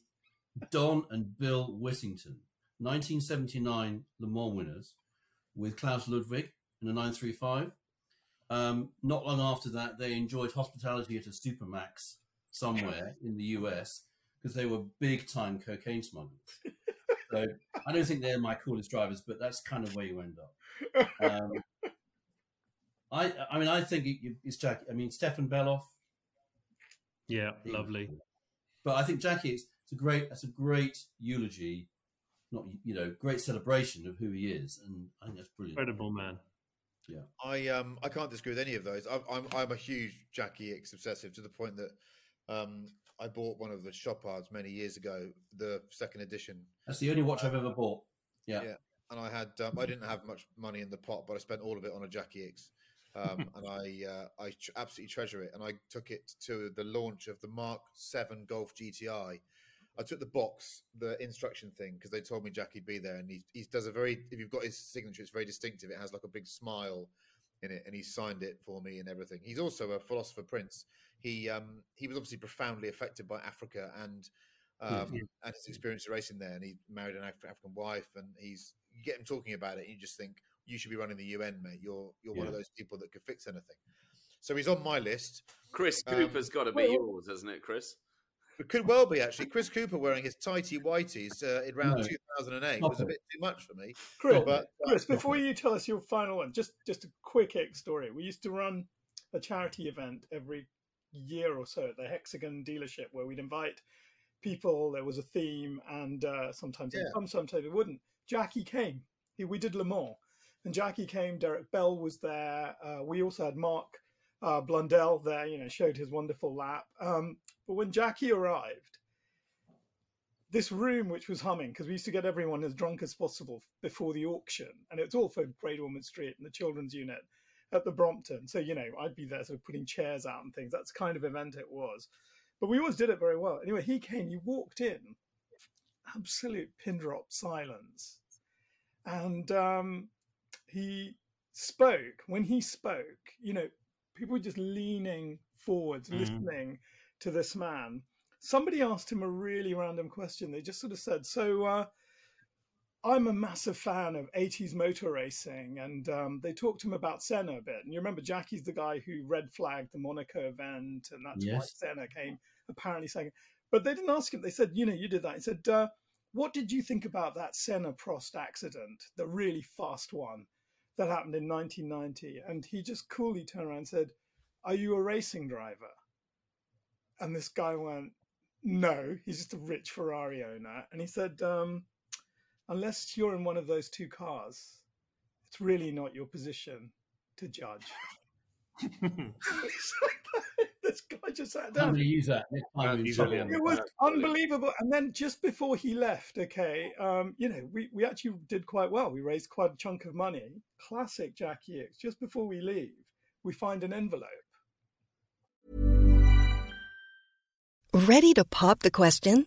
Speaker 5: Don and Bill Whittington, 1979 Le Mans winners, with Klaus Ludwig in a 935. Um, not long after that, they enjoyed hospitality at a Supermax somewhere in the US because they were big time cocaine smugglers. So I don't think they're my coolest drivers, but that's kind of where you end up. Um, I, I mean, I think it, it's Jackie. I mean, Stefan Bellof,
Speaker 6: Yeah,
Speaker 5: he
Speaker 6: lovely.
Speaker 5: But I think Jackie, it's, it's a great, that's a great eulogy, not you know, great celebration of who he is, and I think that's brilliant.
Speaker 6: Incredible man.
Speaker 3: Yeah, I um I can't disagree with any of those. I'm I'm, I'm a huge Jackie Ickx obsessive to the point that Um, I bought one of the Chopards many years ago, the second edition.
Speaker 5: That's the only watch I've ever bought. Yeah.
Speaker 3: Yeah, and I had um, I didn't have much money in the pot, but I spent all of it on a Jackie Ickx, um, and I uh, I tr- absolutely treasure it. And I took it to the launch of the Mark Seven Golf GTI. I took the box, the instruction thing, because they told me Jackie'd be there, and he he does a very if you've got his signature, it's very distinctive. It has like a big smile in it, and he signed it for me and everything. He's also a philosopher prince. He um he was obviously profoundly affected by Africa and um,
Speaker 6: Yeah.
Speaker 3: and his experience of racing there. And he married an Af- African wife, and he's you get him talking about it, and you just think you should be running the UN, mate. You're you're one of those people that could fix anything. So he's on my list.
Speaker 2: Chris
Speaker 3: Um,
Speaker 2: Cooper's got to be
Speaker 4: well-
Speaker 2: yours, hasn't it, Chris?
Speaker 3: It could well be actually. Chris Cooper wearing his tighty whities uh, in round
Speaker 5: No.
Speaker 3: 2008
Speaker 5: Stop
Speaker 3: was a bit too much for me.
Speaker 4: Chris,
Speaker 3: But
Speaker 4: Chris, before you tell us your final one, just just a quick Ickx story. We used to run a charity event every year or so at the Hexagon dealership where we'd invite people. There was a theme, and uh, sometimes
Speaker 3: Yeah.
Speaker 4: come, sometimes they wouldn't. Jackie came. He, we did Le Mans, and Jackie came. Derek Bell was there. Uh, we also had Mark uh, Blundell there. You know, showed his wonderful lap. Um, but when Jackie arrived, this room which was humming because we used to get everyone as drunk as possible before the auction and it was all for great ormond street and the children's unit at the brompton. So you know i'd be there sort of putting chairs out and things. That's the kind of event it was. But we always did it very well. Anyway he came he walked in. Absolute pin drop silence. And um, he spoke. When he spoke you know people were just leaning forwards
Speaker 6: Mhm.
Speaker 4: listening to this man. Somebody asked him a really random question. They just sort of said, "So, uh, I'm a massive fan of 80s motor racing," and um, they talked to him about Senna a bit. And you remember Jackie's the guy who red flagged the Monaco event, and that's why Senna came apparently second. But they didn't ask him. They said, "You know, you did that." He said, uh, "What did you think about that Senna Prost accident, the really fast one that happened in 1990?" And he just coolly turned around and said, "Are you a racing driver?" And this guy went, no, he's just a rich Ferrari owner. And he said, um, unless you're in one of those two cars, it's really not your position to judge. This guy just sat
Speaker 5: I'm
Speaker 4: down.
Speaker 5: going to use that next time. we
Speaker 6: He's
Speaker 4: It was unbelievable. And then just before he left, okay, um, you know, we, we actually did quite well. We raised quite a chunk of money. Classic Jackie Ickx. Just before we leave, we find an envelope.
Speaker 7: Ready to pop the question?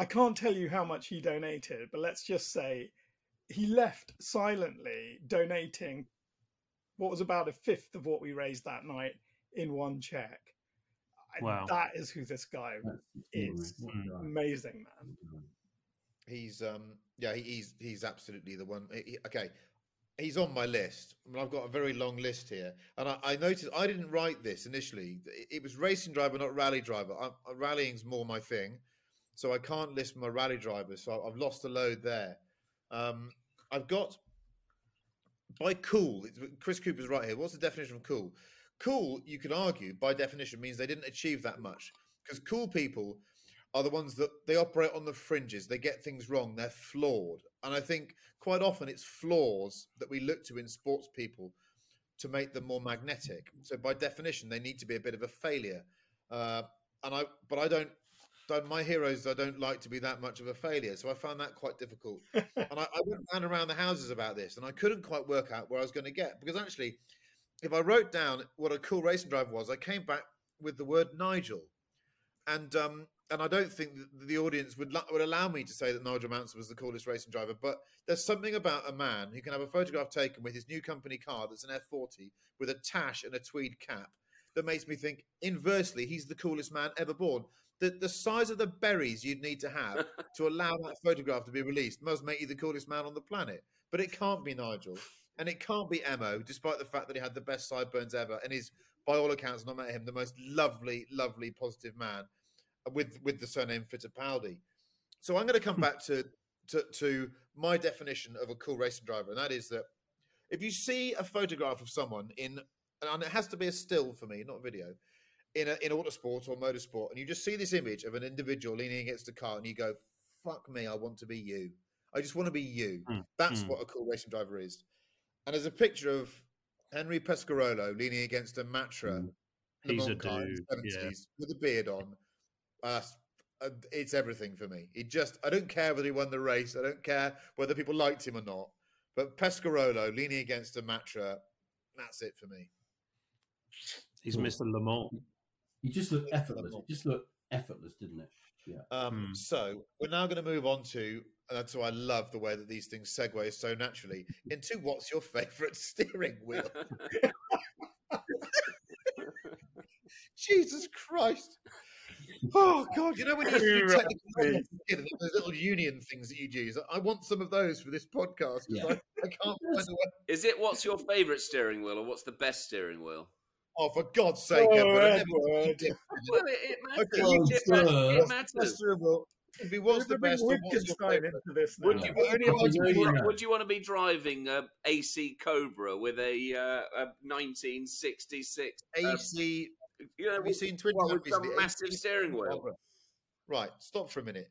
Speaker 4: I can't tell you how much he donated, but let's just say he left silently donating what was about a fifth of what we raised that night in one check. And
Speaker 6: Wow.
Speaker 4: That is who this guy is. Amazing, man.
Speaker 3: He's um yeah he's he's absolutely the one. he- he- okay, he's on my list. I mean, I've got a very long list here, and I, I noticed I didn't write this initially. It, it was racing driver, not rally driver. I, I- rallying's more my thing, so I can't list my rally drivers. So I've lost a load there. Um, I've got by cool. Chris Cooper's right here. What's the definition of cool? Cool, you could argue, by definition, means they didn't achieve that much. Because cool people are the ones that they operate on the fringes. They get things wrong. They're flawed. And I think quite often it's flaws that we look to in sports people to make them more magnetic. So by definition, they need to be a bit of a failure. Uh, and I, but I don't. Don't my heroes, I don't like to be that much of a failure. So I found that quite difficult. and I, I went round around the houses about this, and I couldn't quite work out where I was going to get because actually, if I wrote down what a cool racing driver was, I came back with the word Nigel, and um, and I don't think the audience would would allow me to say that Nigel Mansell was the coolest racing driver. But there's something about a man who can have a photograph taken with his new company car that's an F40 with a tash and a tweed cap that makes me think. Inversely, he's the coolest man ever born. The the size of the berries you'd need to have to allow that photograph to be released must make you the coolest man on the planet. But it can't be Nigel. And it can't be Emo, despite the fact that he had the best sideburns ever and is, by all accounts, not met him, the most lovely, lovely, positive man with with the surname Fittipaldi. So I'm going to come hmm. back to, to to my definition of a cool racing driver, and that is that if you see a photograph of someone in, and it has to be a still for me, not video, in a, in autosport or motorsport, and you just see this image of an individual leaning against a car, and you go, "Fuck me, I want to be you. I just want to be you."
Speaker 6: Mm,
Speaker 3: That's
Speaker 6: mm.
Speaker 3: what a cool racing driver is. And there's a picture of Henri Pescarolo leaning against a Matra. Le
Speaker 6: He's a
Speaker 3: Mans car in
Speaker 6: dude, yeah.
Speaker 3: with a beard on. Uh, it's everything for me. He just, I don't care whether he won the race. I don't care whether people liked him or not. But Pescarolo leaning against a Matra, that's it for me.
Speaker 6: He's. Mr. Lamont.
Speaker 5: You just look effortless. It just looked effortless, didn't it? Yeah.
Speaker 3: Um,
Speaker 6: Hmm.
Speaker 3: So we're now going to move on to, and that's why I love the way that these things segue so naturally into what's your favourite steering wheel? Jesus Christ. Oh God! You know when you used do technical problems as and those little union things that you'd use. I want some of those for this podcast because
Speaker 5: Yeah.
Speaker 3: I, I can't find a way.
Speaker 2: Is it what's your favourite steering wheel or what's the best steering wheel?
Speaker 3: Oh, for God's sake,
Speaker 4: Oh,
Speaker 3: Edward!
Speaker 4: Edward.
Speaker 2: Well, it, it matters.
Speaker 3: Okay,
Speaker 5: Oh,
Speaker 2: it, ma-
Speaker 5: sir.
Speaker 2: it
Speaker 3: What's the
Speaker 2: matters.
Speaker 3: best steering wheel? It'd be what's the best and what's your
Speaker 4: Wittgenstein into this now.
Speaker 2: Would you,
Speaker 3: But only
Speaker 5: Oh, you know,
Speaker 2: would you want to be driving a AC Cobra with a, uh, a 1966? uh,
Speaker 3: AC.
Speaker 2: you know,
Speaker 3: Have you seen Twin
Speaker 2: well, with some massive
Speaker 3: AC
Speaker 2: steering wheel.
Speaker 3: Cobra. Right, stop for a minute.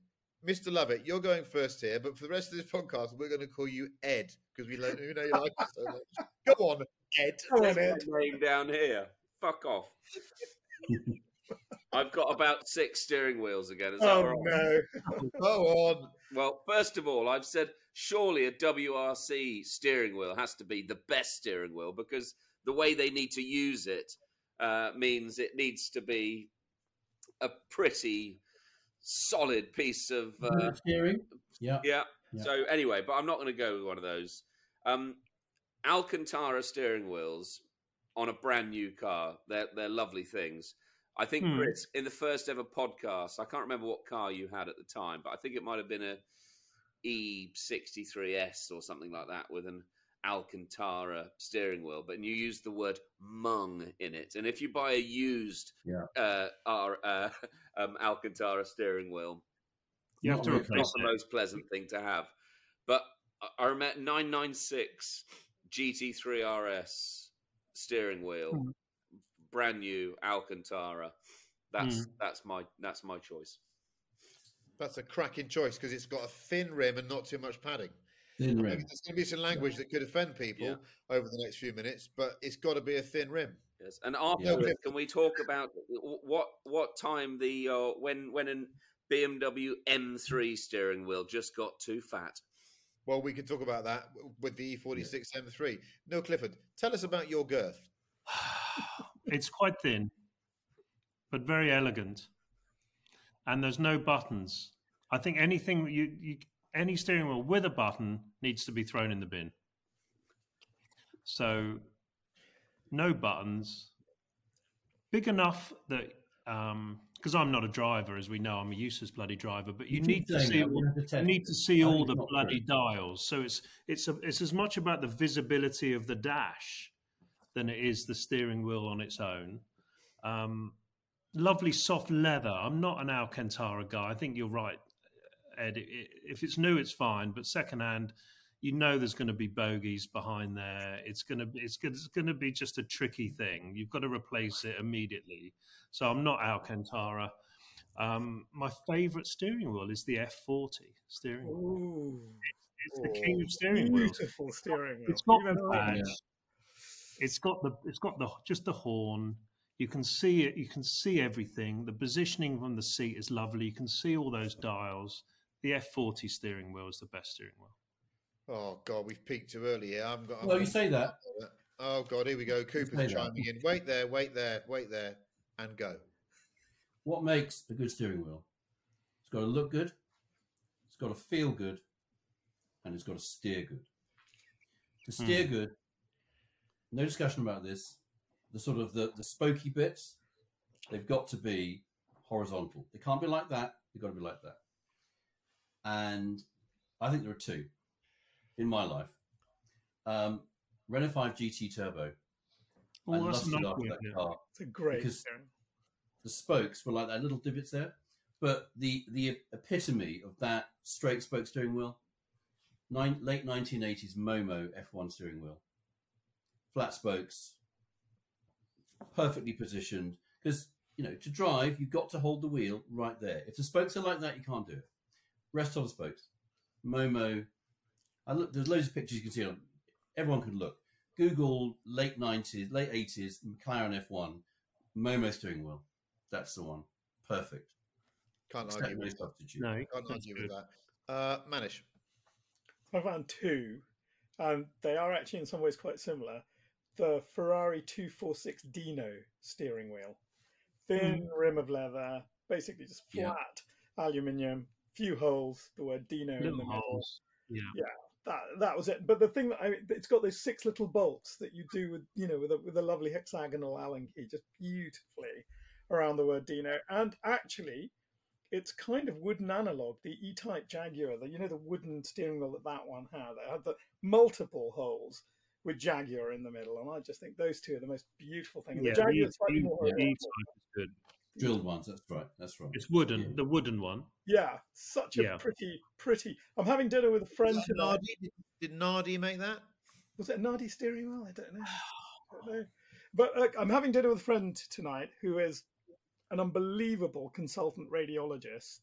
Speaker 3: Mr. Lovett, you're going first here, but for the rest of this podcast, we're going to call you Ed because we, lo- we know you like us so much. Go on, Ed.
Speaker 4: Come on, Ed.
Speaker 2: name down here. Fuck off. I've got about six steering wheels again. Is that
Speaker 4: Oh
Speaker 2: right?
Speaker 4: no!
Speaker 3: Go on.
Speaker 2: Well, first of all, I've said surely a WRC steering wheel has to be the best steering wheel because the way they need to use it uh, means it needs to be a pretty solid piece of. Uh,
Speaker 5: steering. Yeah.
Speaker 2: yeah.
Speaker 5: Yeah.
Speaker 2: So anyway, but I'm not going to go with one of those. Um, Alcantara steering wheels on a brand new car. They're they're lovely things. I think
Speaker 6: Hmm.
Speaker 2: Chris, in the first ever podcast, I can't remember what car you had at the time, but I think it might have been a E63S or something like that with an Alcantara steering wheel. But you used the word "mung" in it, and if you buy a used
Speaker 5: Yeah.
Speaker 2: uh, R, uh, um, Alcantara steering wheel,
Speaker 6: You have to replace
Speaker 2: not the most pleasant thing to have. But I- I remember 996 GT3 RS steering wheel,
Speaker 6: Hmm.
Speaker 2: brand new Alcantara. That's that's my that's my choice.
Speaker 3: That's a cracking choice because it's got a thin rim and not too much padding.
Speaker 5: Thin
Speaker 3: I
Speaker 5: rim.
Speaker 3: mean, There's going to be some language that could offend people
Speaker 2: Yeah.
Speaker 3: over the next few minutes, but it's got to be a thin rim.
Speaker 2: Yes. And afterwards,
Speaker 3: Yeah.
Speaker 2: can we talk about what what time the uh, when when an BMW M3 steering wheel just got too fat?
Speaker 3: Well, we can talk about that with the E E46 M3. No, Clifford, tell us about your girth.
Speaker 6: it's quite thin, but very elegant. And there's no buttons. I think anything you, you any steering wheel with a button needs to be thrown in the bin. So no buttons. Big enough that um, because I'm not a driver, as we know, I'm a useless bloody driver. But you,
Speaker 5: You
Speaker 6: need to see all, you need to see all the bloody dials. So it's it's a, it's as much about the visibility of the dash than it is the steering wheel on its own. Um, lovely soft leather. I'm not an Alcantara guy. I think you're right, Ed. It, it, if it's new, it's fine, but secondhand, you know there's going to be bogies behind there. It's going to be it's, going- it's going to be just a tricky thing. You've got to replace it immediately. So I'm not Alcantara. Um, my favourite steering wheel is the F40 steering wheel.
Speaker 4: Ooh,
Speaker 6: It's the king of steering wheels.
Speaker 4: beautiful steering wheel.
Speaker 6: It's got
Speaker 4: Even
Speaker 6: the
Speaker 4: though-
Speaker 6: badge. It's got the it's got the just the horn. You can see it. You can see everything. The positioning from the seat is lovely. You can see all those dials. The F40 steering wheel is the best steering wheel.
Speaker 3: Oh God, we've peaked too early here. I'm got.
Speaker 5: Well, you say that.
Speaker 3: Oh God, here we go. Cooper's
Speaker 5: say that.
Speaker 3: chiming in. Wait there, wait there, wait there. and go.
Speaker 5: What makes a good steering wheel? It's got to look good, it's got to feel good, and it's got to steer good. To steer
Speaker 6: Hmm.
Speaker 5: good, no discussion about this. The sort of the, the spokey bits, they've got to be horizontal. They can't be like that. They've got to be like that. And I think there are two in my life. Um, Renault 5 GT Turbo.
Speaker 6: Oh,
Speaker 5: I
Speaker 6: that's
Speaker 5: lusted
Speaker 6: not
Speaker 5: after that car
Speaker 4: It's a great
Speaker 5: Because- the spokes were like that little divots there. But the the epitome of that straight spoke steering wheel, nine, late 1980s Momo F1 steering wheel, flat spokes, perfectly positioned. Because you know to drive, you've got to hold the wheel right there. If the spokes are like that, you can't do it. Rest on the spokes. Momo. I look. There's loads of pictures you can see on. Everyone can look. Google late 90s, late 80s McLaren F1 Momo steering wheel. That's the one. Perfect.
Speaker 3: Can't
Speaker 5: Except
Speaker 3: argue
Speaker 5: no
Speaker 3: with that.
Speaker 5: substitute.
Speaker 6: No,
Speaker 3: Can't
Speaker 6: that's
Speaker 3: argue with that. Uh, Manish.
Speaker 4: I found two, and they are actually in some ways quite similar. The Ferrari 246 Dino steering wheel, thin rim of leather, basically just
Speaker 5: Yeah.
Speaker 4: flat aluminium, few holes, the word Dino in the
Speaker 6: Little
Speaker 4: middle.
Speaker 6: holes. Yeah.
Speaker 4: Yeah, that that was it. But the thing that I, it's got those six little bolts that you do with you know with a with a lovely hexagonal Allen key, just beautifully around the word Dino. And actually, it's kind of wooden analog, the E-type Jaguar, the you know the wooden steering wheel that that one had. It had the multiple holes with Jaguar in the middle, and I just think those two are the most beautiful things.
Speaker 6: Yeah,
Speaker 4: the Jaguar
Speaker 6: the-
Speaker 4: slightly
Speaker 6: the-
Speaker 4: more
Speaker 6: the. E-type is good.
Speaker 5: Drilled ones. That's right. That's right.
Speaker 6: It's wooden,
Speaker 5: Yeah.
Speaker 6: the wooden one.
Speaker 4: Yeah, such a
Speaker 6: Yeah.
Speaker 4: pretty, pretty. I'm having dinner with a friend
Speaker 3: Did
Speaker 4: tonight.
Speaker 3: Nardi, did, did Nardi make that?
Speaker 4: Was it a Nardi steering wheel? I don't know. I don't know. But look, I'm having dinner with a friend tonight who is an unbelievable consultant radiologist.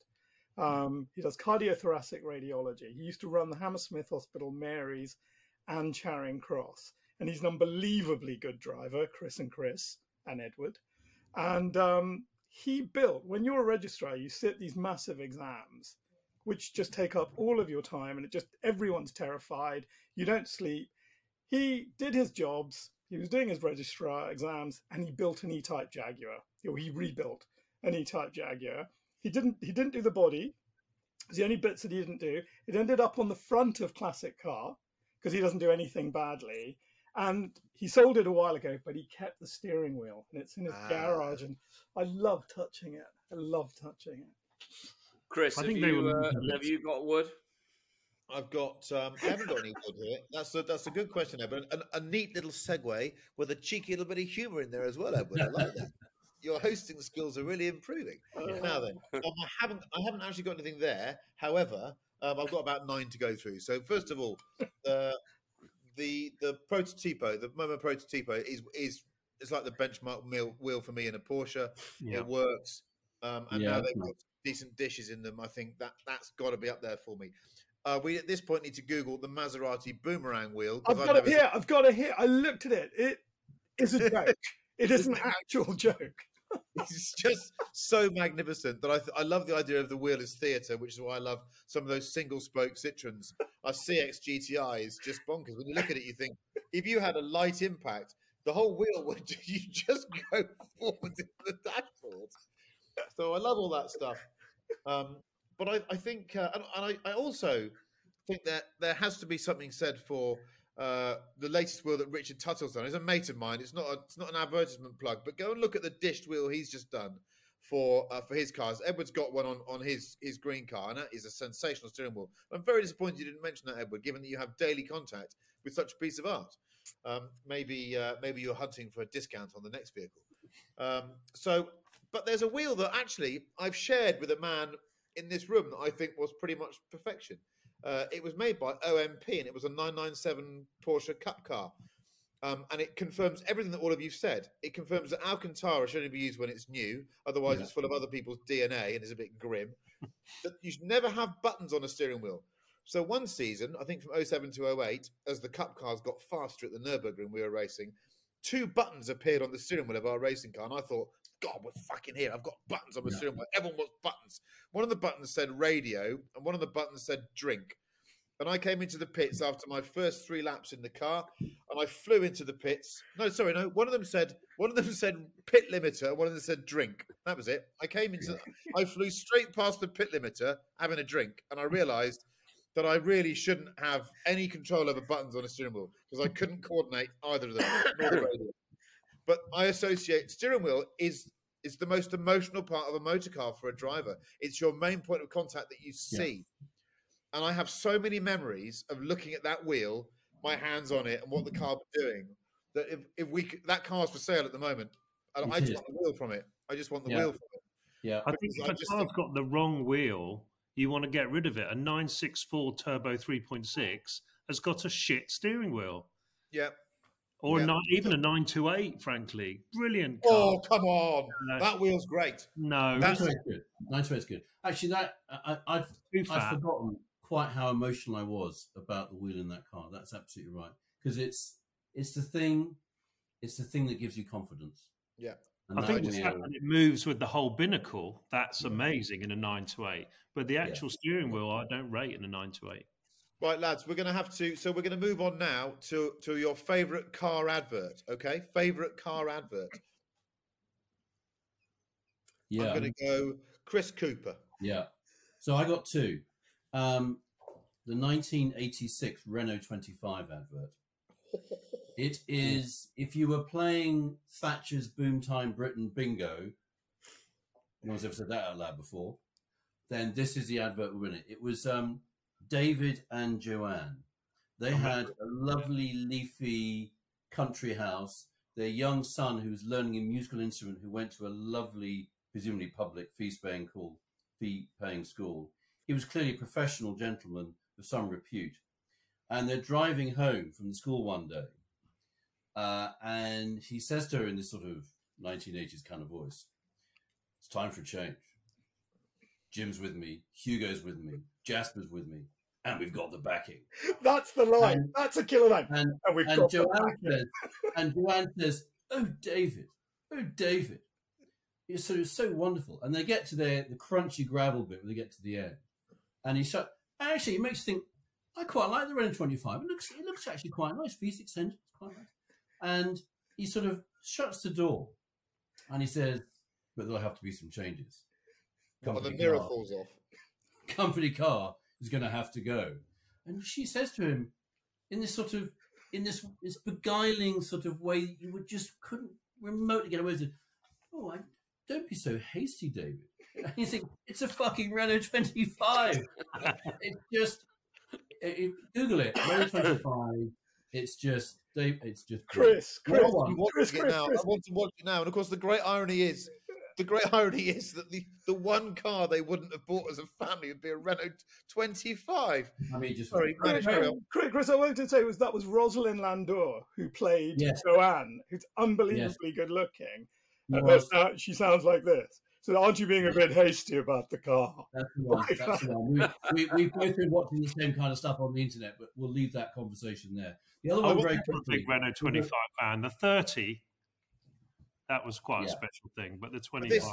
Speaker 4: Um, he does cardiothoracic radiology. He used to run the Hammersmith Hospital, Mary's, and Charing Cross. And he's an unbelievably good driver, Chris and Chris and Edward. And um, he built, when you're a registrar, you sit these massive exams, which just take up all of your time, and it just everyone's terrified. You don't sleep. He did his jobs. He was doing his registrar exams, and he built an E-type Jaguar. Or he rebuilt an E-type Jaguar. He didn't. He didn't do the body. It was the only bits that he didn't do. It ended up on the front of classic car because he doesn't do anything badly. And he sold it a while ago, but he kept the steering wheel, and it's in his
Speaker 3: Ah.
Speaker 4: garage. And I love touching it. I love touching it.
Speaker 2: Chris,
Speaker 6: I
Speaker 2: have
Speaker 6: think they
Speaker 2: you, uh, have you got wood?
Speaker 3: I've got. Um, I haven't got any wood here. That's a, that's a good question, Edward. A, a neat little segue with a cheeky little bit of humour in there as well, Edward. I like that. Your hosting skills are really improving. Now then, um, I haven't I haven't actually got anything there. However, um, I've got about nine to go through. So first of all, uh, the the prototipo, the Momo prototipo is is it's like the benchmark wheel, wheel for me in a Porsche.
Speaker 6: Yeah.
Speaker 3: It works, um, and
Speaker 5: Yeah,
Speaker 3: now they've got decent dishes in them. I think that that's got to be up there for me. Uh, we at this point need to Google the Maserati boomerang wheel.
Speaker 4: I've got it
Speaker 3: never
Speaker 4: here. I've got it here. I looked at it. It is a joke. It is an actual joke.
Speaker 3: It's just so magnificent that I, th- I love the idea of the wheel as theatre, which is why I love some of those single spoke Citroens. Our CX GTI is just bonkers. When you look at it, you think if you had a light impact, the whole wheel would you just go forward into the dashboard. So I love all that stuff. Um, but I, I think, uh, and, and I, I also think that there has to be something said for uh, the latest wheel that Richard Tuthill's done. He's a mate of mine. It's not a, it's not an advertisement plug, but go and look at the dished wheel he's just done for uh, for his cars. Edward's got one on, on his his green car, and that is a sensational steering wheel. I'm very disappointed you didn't mention that, Edward, given that you have daily contact with such a piece of art. Um, maybe uh, maybe you're hunting for a discount on the next vehicle. Um, so, but there's a wheel that actually I've shared with a man in this room that I think was pretty much perfection. Uh, it was made by OMP and it was a 997 Porsche Cup car. Um, and it confirms everything that all of you said. It confirms that Alcantara should only be used when it's new, otherwise,
Speaker 5: Yeah.
Speaker 3: it's full of other people's DNA and is a bit grim. that you should never have buttons on a steering wheel. So, one season, I think from 07 to 08, as the Cup cars got faster at the Nürburgring we were racing, two buttons appeared on the steering wheel of our racing car. And I thought, God, we're fucking here. I've got buttons on my
Speaker 5: Yeah.
Speaker 3: Everyone wants buttons. One of the buttons said radio, and one of the buttons said drink. And I came into the pits after my first three laps in the car, and and I flew into the pits. No, sorry, no. One of them said one of them said pit limiter. One of them said drink. That was it. I came into. I flew straight past the pit limiter, having a drink, and I realised that I really shouldn't have any control over buttons on a steering wheel because I couldn't coordinate either of them. nor the radio. But I associate steering wheel is is the most emotional part of a motor car for a driver. It's your main point of contact that you see. And I have so many memories of looking at that wheel, my hands on it, and what the mm-hmm. car was doing. That if, if we could, that car's for sale at the moment, and I just want the wheel from it. I just want the
Speaker 5: Yeah.
Speaker 3: wheel from it.
Speaker 5: Yeah.
Speaker 6: I think if a
Speaker 3: just
Speaker 6: car's
Speaker 3: think-
Speaker 6: got the wrong wheel, you want to get rid of it. A 964 Turbo 3.6 has got a shit steering wheel.
Speaker 3: Yeah.
Speaker 6: Or a
Speaker 3: Yeah.
Speaker 6: nine, even a 928, frankly. Brilliant oh, car.
Speaker 3: Oh come on,
Speaker 6: No.
Speaker 3: that wheel's great.
Speaker 6: no,
Speaker 3: That's-
Speaker 5: 928's good. 928's good. Actually, that I, I, I've I've forgotten quite how emotional I was about the wheel in that car. That's absolutely right because it's it's the thing, it's the thing that gives you confidence.
Speaker 3: Yeah.
Speaker 5: And
Speaker 6: I think the
Speaker 5: wheel-
Speaker 6: fact that it moves with the whole binnacle, that's amazing in a 9 to 8. But the actual steering wheel, I don't rate in a 9 to 8.
Speaker 3: Right, lads, we're going to have to. So we're going to move on now to to your favourite car advert. Okay, favourite car advert.
Speaker 5: yeah,
Speaker 3: I'm going to go Chris Cooper.
Speaker 5: yeah. So I got two. Um, the 1986 Renault 25 advert. It is if you were playing Thatcher's Boomtime Britain Bingo. No one's ever said that out loud before. Then this is the advert we're in it. It was um, David and Joanne. They had a lovely leafy country house. Their young son, who was learning a musical instrument, who went to a lovely, presumably public fee-paying school, fee-paying school. He was clearly a professional gentleman of some repute. And they're driving home from the school one day, uh, and he says to her in this sort of 1980s kind of voice, "It's time for a change. Jim's with me, Hugo's with me, Jasper's with me, and we've got the backing."
Speaker 4: That's the line.
Speaker 5: And-
Speaker 4: That's a killer line.
Speaker 5: And
Speaker 4: And we've
Speaker 5: and
Speaker 4: got the
Speaker 5: Joanne
Speaker 4: backing.
Speaker 5: says, and Joanne says, "Oh, David, oh, David, it's so it's so wonderful." And they get to their the crunchy gravel bit when they get to the end, and he shut. Actually, it makes you think. I quite like the Renault 25. It looks it looks actually quite nice. V6 engine, it's quite nice. And he sort of shuts the door, and he says, "But there'll have to be some changes."
Speaker 3: Oh, the mirror
Speaker 5: car
Speaker 3: falls off.
Speaker 5: company car is going to have to go. And she says to him, in this sort of, in this this beguiling sort of way, that you would just couldn't remotely get away with it. Oh, I, don't be so hasty, David. And you think it's a fucking Renault 25. it's just it, it- Google it, Renault 25. It's just Dave. It's just
Speaker 4: Chris,
Speaker 3: I
Speaker 4: Chris,
Speaker 3: want to watch
Speaker 4: Chris,
Speaker 3: it
Speaker 4: Chris,
Speaker 3: now.
Speaker 4: Chris.
Speaker 3: I want to watch it now. And of course, the great irony is, the great irony is that the, the one car they wouldn't have bought as a family would be a Renault 25.
Speaker 5: I mean, just
Speaker 3: Sorry,
Speaker 4: Chris,
Speaker 3: manage on.
Speaker 4: Chris, Chris, I wanted to say was that was Rosalind Landor who played
Speaker 5: Yes.
Speaker 4: Joanne, who's unbelievably good looking. And
Speaker 5: was-
Speaker 4: she sounds like this. So aren't you being a bit hasty about the car?
Speaker 5: That's the one. That's the one. We, we, we've both been watching the same kind of stuff on the internet, but we'll leave that conversation there. The other
Speaker 6: I
Speaker 5: one,
Speaker 6: was
Speaker 5: very quickly.
Speaker 6: big Renault 25 fan. The 30, that was quite a special thing. But the 20
Speaker 3: This,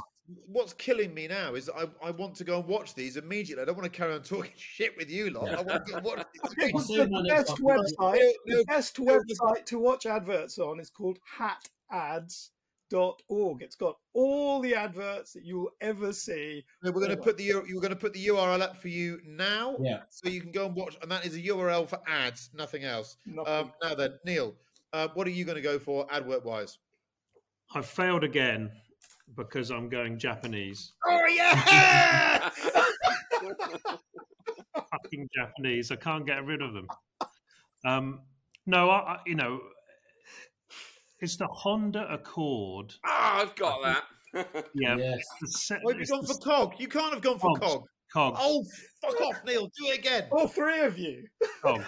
Speaker 3: what's killing me now is I, I want to go and watch these immediately. I don't want to carry on talking shit with you lot. I want to go watch these.
Speaker 5: I'll
Speaker 4: It's the best website.
Speaker 3: No, no,
Speaker 4: The best website to watch adverts on is called hatads.org. It's got all the adverts that you'll ever see.
Speaker 3: No, we're going to put the you're going to put the URL up for you now,
Speaker 5: Yeah.
Speaker 3: so you can go and watch. And that is a URL for ads, nothing else.
Speaker 4: Nothing.
Speaker 3: Um, now then, Neil, uh, what are you going to go for advert wise?
Speaker 6: I failed again because I'm going Japanese.
Speaker 3: Oh yeah!
Speaker 6: Fucking Japanese. I can't get rid of them. Um, no, I, I, you know, it's the Honda Accord.
Speaker 2: Ah, I've got that.
Speaker 6: Yeah,
Speaker 5: Yes.
Speaker 6: it's the se-
Speaker 3: Why have you gone
Speaker 6: the
Speaker 3: for cog? You can't have gone for
Speaker 6: Cogs.
Speaker 3: cog.
Speaker 6: Cogs.
Speaker 3: Oh, fuck off, Neil. Do it again.
Speaker 4: All three of you.
Speaker 6: Cogs.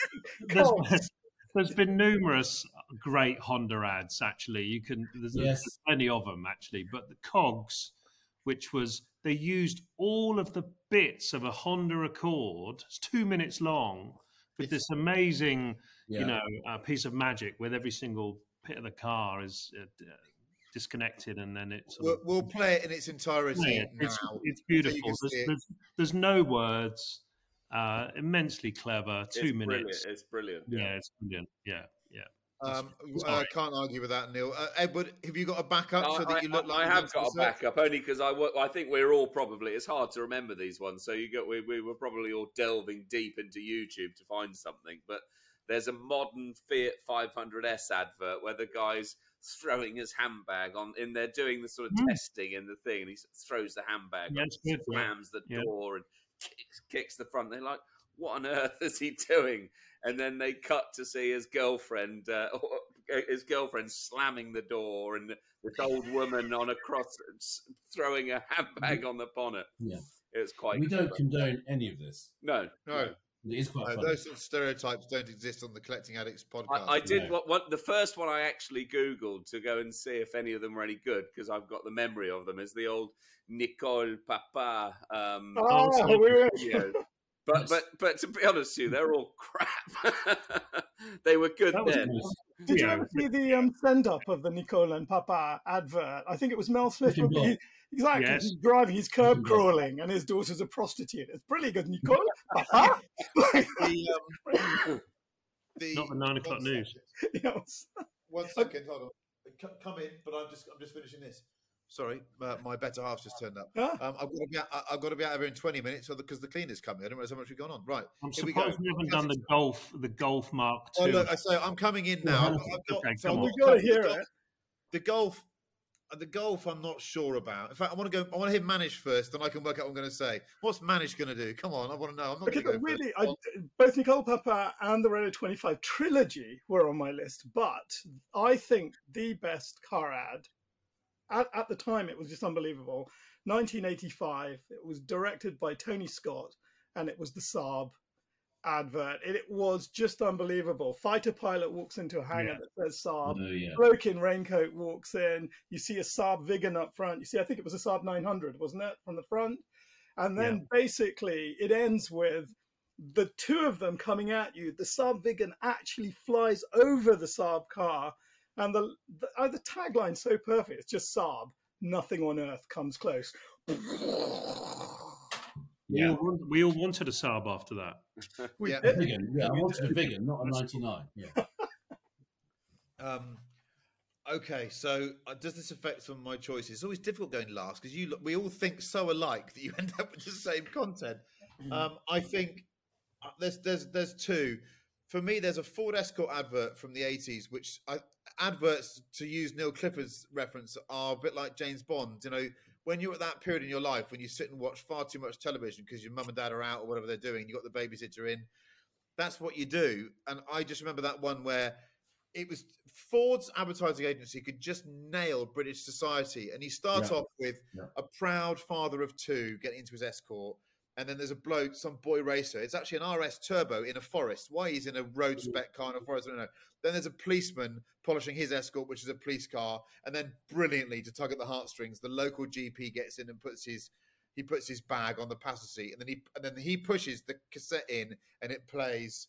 Speaker 6: There's, there's been numerous great Honda ads. Actually, you can. There's,
Speaker 5: Yes.
Speaker 6: there's plenty of them actually, but the Cogs, which was they used all of the bits of a Honda Accord. It's two minutes long with this amazing,
Speaker 5: Yeah.
Speaker 6: you know, uh, piece of magic with every single bit of the car is uh, uh, disconnected, and then it's.
Speaker 3: We'll, we'll play it in its entirety
Speaker 6: Yeah,
Speaker 3: now.
Speaker 6: it's, it's beautiful.
Speaker 3: can
Speaker 6: There's,
Speaker 3: it.
Speaker 6: there's, there's no words. Uh, immensely clever. Two
Speaker 2: it's
Speaker 6: minutes.
Speaker 2: Brilliant. It's brilliant.
Speaker 6: Yeah, it's brilliant. Yeah, yeah.
Speaker 3: Um,
Speaker 6: It's
Speaker 3: uh, can't argue with that, Neil. Uh, Edward, have you got a backup so
Speaker 2: I,
Speaker 3: that you look
Speaker 2: I-
Speaker 3: like
Speaker 2: I have got a backup only because I, wo- I think we're all probably it's hard to remember these ones. So you got we, we were probably all delving deep into YouTube to find something. But there's a modern Fiat 500s advert where the guy's throwing his handbag on, and they're doing the sort of
Speaker 6: Mm.
Speaker 2: testing in the thing, and he throws the handbag,
Speaker 6: Yeah,
Speaker 2: on,
Speaker 6: it's good, yeah.
Speaker 2: slams the
Speaker 6: Yeah.
Speaker 2: door, and kicks, kicks the front. They're like, "What on earth is he doing?" And then they cut to see his girlfriend, uh, his girlfriend slamming the door, and this old woman on a cross throwing a handbag on the bonnet.
Speaker 5: Yeah.
Speaker 2: it's quite.
Speaker 5: we don't condone any of this.
Speaker 2: No,
Speaker 3: No,
Speaker 5: It is quite
Speaker 3: no, those sort of stereotypes don't exist on the Collecting Addicts podcast.
Speaker 2: I, I did
Speaker 5: No.
Speaker 2: what, what the first one I actually googled to go and see if any of them were any good because I've got the memory of them. Is the old Nicole Papa um,
Speaker 4: Oh, we were-
Speaker 2: video. But but but to be honest with you, they're all crap. they were good
Speaker 6: That was
Speaker 2: then.
Speaker 6: nice.
Speaker 4: Did you ever see the um, send up of the Nicole and Papa advert? I think it was Mel Smith. He, exactly.
Speaker 6: Yes.
Speaker 4: He's driving, he's curb crawling, and his daughter's a prostitute. It's pretty good. Nicole, Papa.
Speaker 3: the, um, the-
Speaker 6: Not the nine o'clock
Speaker 3: one
Speaker 6: news.
Speaker 4: Yes.
Speaker 3: One second, hold on. Come in, but I'm just I'm just finishing this. Sorry, uh, my better half's just turned up.
Speaker 4: Huh?
Speaker 3: Um, I've got to be out, I- I've got to be out of here in 20 minutes, because the cleaner's coming. I don't realize how much we've gone on. Right,
Speaker 6: I'm
Speaker 3: here we go.
Speaker 6: surprised we haven't done the golf, the golf mark
Speaker 3: Oh,
Speaker 6: two.
Speaker 3: look, I say I'm coming in now. I've, I've got,
Speaker 6: Okay,
Speaker 3: so
Speaker 6: come
Speaker 3: I've
Speaker 6: on.
Speaker 4: We gotta
Speaker 3: the
Speaker 4: hear
Speaker 3: golf-
Speaker 4: it.
Speaker 3: The golf, uh, the golf. I'm not sure about. In fact, I want to go. I want to hear Manish first, then I can work out what I'm going to say. What's Manish going to do? Come on, I want to know. I'm not
Speaker 4: Okay,
Speaker 3: going to go
Speaker 4: really. I, both Nicole Papa and the Renault 25 trilogy were on my list, but I think the best car ad at, at the time it was just unbelievable. 1985. It was directed by Tony Scott, and it was the Saab advert. It, it was just unbelievable. Fighter pilot walks into a hangar
Speaker 6: Yeah.
Speaker 4: that says Saab.
Speaker 5: Oh, yeah.
Speaker 4: Bloke in raincoat walks in. You see a Saab Viggen up front. You see, I think it was a Saab 900, wasn't it, from the front? And then basically it ends with the two of them coming at you. The Saab Viggen actually flies over the Saab car, and the the, uh, the tagline's so perfect. It's just Saab. Nothing on earth comes close.
Speaker 6: We,
Speaker 5: Yeah.
Speaker 6: all, we all wanted a Saab after that.
Speaker 4: We
Speaker 3: Yeah.
Speaker 4: did.
Speaker 5: Vegan. Yeah, I wanted a vegan, not a 99. Yeah.
Speaker 3: Um, okay, so uh, does this affect some of my choices? It's always difficult going last because you we all think so alike that you end up with the same content. Um, I think uh, there's there's there's two. For me, there's a Ford Escort advert from the 80s, which I, adverts to use Neil Clifford's reference are a bit like James Bond. You know, when you're at that period in your life when you sit and watch far too much television because your mum and dad are out or whatever they're doing, you've got the babysitter in. That's what you do. And I just remember that one where it was Ford's advertising agency could just nail British society. And he starts
Speaker 5: Yeah.
Speaker 3: off with
Speaker 5: Yeah.
Speaker 3: a proud father of two getting into his escort. And then there's a bloke, some boy racer. It's actually an RS Turbo in a forest. Why he's in a road spec car in a forest, I don't know. Then there's a policeman polishing his escort, which is a police car. And then brilliantly, to tug at the heartstrings, the local GP gets in and puts his he puts his bag on the passenger seat, and then he and then he pushes the cassette in, and it plays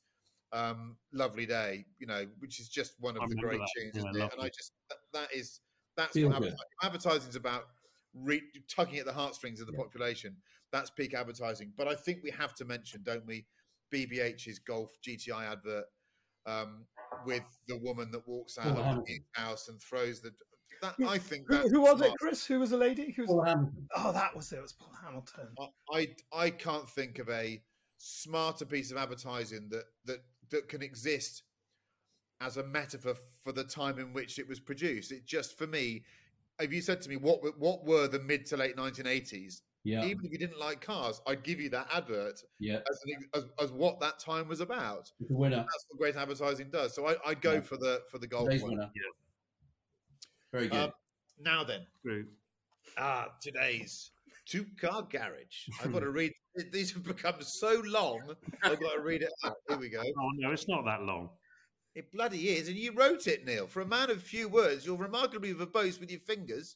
Speaker 3: um, "Lovely Day," you know, which is just one
Speaker 6: I
Speaker 3: of the great
Speaker 6: that.
Speaker 3: tunes,
Speaker 6: Yeah,
Speaker 3: isn't it? And I just that, that is that's
Speaker 5: Feel
Speaker 3: what advertising is about. Re- tugging at the heartstrings of the population. That's peak advertising. But I think we have to mention, don't we, BBH's Golf GTI advert um, with the woman that walks out
Speaker 5: Paul
Speaker 3: of the house and throws the. That I think
Speaker 4: Who,
Speaker 3: that's
Speaker 4: who was it. Chris? Who was the lady? Who was?
Speaker 5: Paula Hamilton.
Speaker 4: Oh, that was it. It was Paula Hamilton.
Speaker 3: I I can't think of a smarter piece of advertising that that that can exist as a metaphor for the time in which it was produced. It just for me, if you said to me what what were the mid to late 1980s,
Speaker 5: Yeah.
Speaker 3: even if you didn't like cars, I'd give you that advert
Speaker 5: Yeah.
Speaker 3: as, an, as as what that time was about.
Speaker 5: It's a winner.
Speaker 3: That's what great advertising does. So I, I'd go
Speaker 5: Yeah.
Speaker 3: for the for the golf
Speaker 5: Today's
Speaker 3: one.
Speaker 5: winner. Very good.
Speaker 3: Um, now then,
Speaker 6: True.
Speaker 3: Ah, today's two car garage. I've got to read. These have become so long. I've got to read it out. Here we go.
Speaker 6: Oh no, it's not that long.
Speaker 3: It bloody is, and you wrote it, Neil. For a man of few words, you're remarkably verbose with your fingers.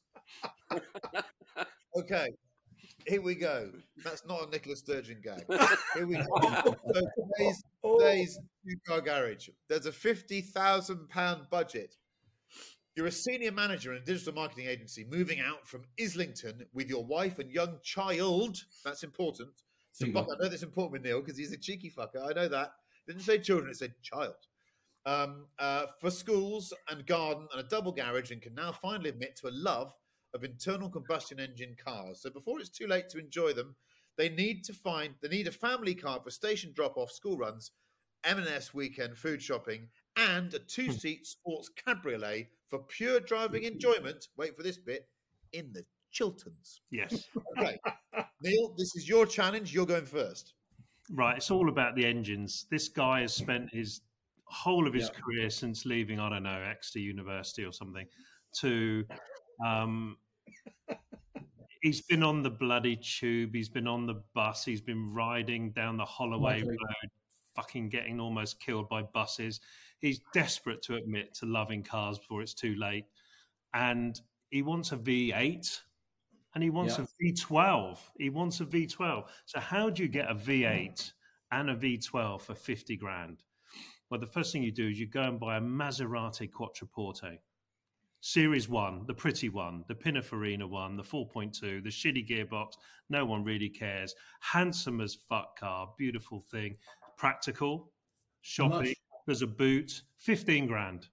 Speaker 3: okay, here we go. That's not a Nicola Sturgeon gag. Here we go. So today's, today's two car garage. There's a fifty thousand pound budget. You're a senior manager in a digital marketing agency moving out from Islington with your wife and young child. That's important. So,
Speaker 5: Single.
Speaker 3: I know that's important with Neil because he's a cheeky fucker. I know that. Didn't say children, it said child. um, uh, for schools and garden and a double garage and can now finally admit to a love of internal combustion engine cars. So before it's too late to enjoy them, they need to find they need a family car for station drop off, school runs, M&S weekend food shopping, and a two seat hmm. sports cabriolet for pure driving hmm. enjoyment. Wait for this bit in the Chilterns.
Speaker 6: Yes.
Speaker 3: Okay, Neil, this is your challenge. You're going first.
Speaker 6: Right, it's all about the engines. This guy has spent his whole of his
Speaker 5: Yeah.
Speaker 6: career since leaving, I don't know, Exeter University or something, to um, he's been on the bloody tube, he's been on the bus, he's been riding down the Holloway
Speaker 5: Lovely.
Speaker 6: Road, fucking getting almost killed by buses. He's desperate to admit to loving cars before it's too late. And he wants a V8 and he wants
Speaker 5: Yeah.
Speaker 6: a V12. He wants a V12. So how do you get a V8 and a V12 for 50 grand? Well, the first thing you do is you go and buy a Maserati Quattroporte. Series 1, the pretty one, the Pininfarina one, the 4.2, the shitty gearbox, no one really cares. Handsome as fuck car, beautiful thing, practical, shopping, there's a boot, 15 grand.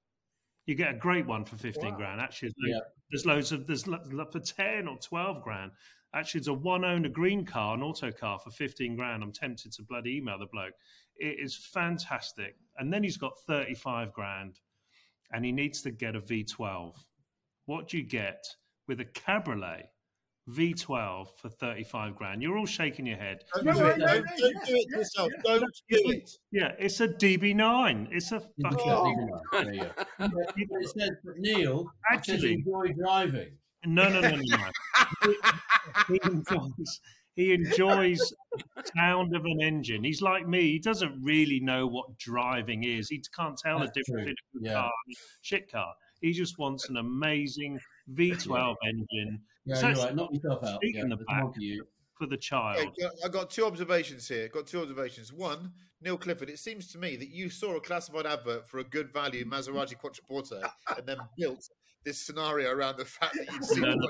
Speaker 6: You get a great one for 15
Speaker 4: Wow.
Speaker 6: grand. Actually, there's,
Speaker 5: Yeah.
Speaker 6: there's loads of, there's lo- for 10 or 12 grand. Actually, it's a one owner green car, an auto car for 15 grand. I'm tempted to bloody email the bloke. It is fantastic. And then he's got 35 grand and he needs to get a V12. What do you get with a Cabriolet V12 for 35 grand? You're all shaking your head.
Speaker 3: Don't
Speaker 4: No,
Speaker 3: do it.
Speaker 4: no,
Speaker 3: Don't, don't
Speaker 4: yeah,
Speaker 3: do it
Speaker 4: yeah,
Speaker 3: yourself.
Speaker 4: yeah.
Speaker 3: Don't do it.
Speaker 6: Yeah, it's a DB9. It's a fucking.
Speaker 5: not even that. There you go. But it says, Neil actually
Speaker 6: Actually-
Speaker 5: enjoy driving.
Speaker 6: No, no, no, no, no. he, he enjoys, the sound of an engine. He's like me. He doesn't really know what driving is. He can't tell
Speaker 5: That's
Speaker 6: the difference
Speaker 5: true.
Speaker 6: between a good
Speaker 5: Yeah.
Speaker 6: car and a shit car. He just wants an amazing V12 engine
Speaker 5: Yeah,
Speaker 6: So
Speaker 5: you're right. Knock yourself out.
Speaker 6: Speak
Speaker 5: Yeah,
Speaker 6: in the back.
Speaker 5: for you.
Speaker 6: for the child.
Speaker 3: got- I got two observations here. Got two observations. One, Neil Clifford. It seems to me that you saw a classified advert for a good value Maserati Quattroporte and then built this scenario around the fact that you'd seen
Speaker 6: No, no, no.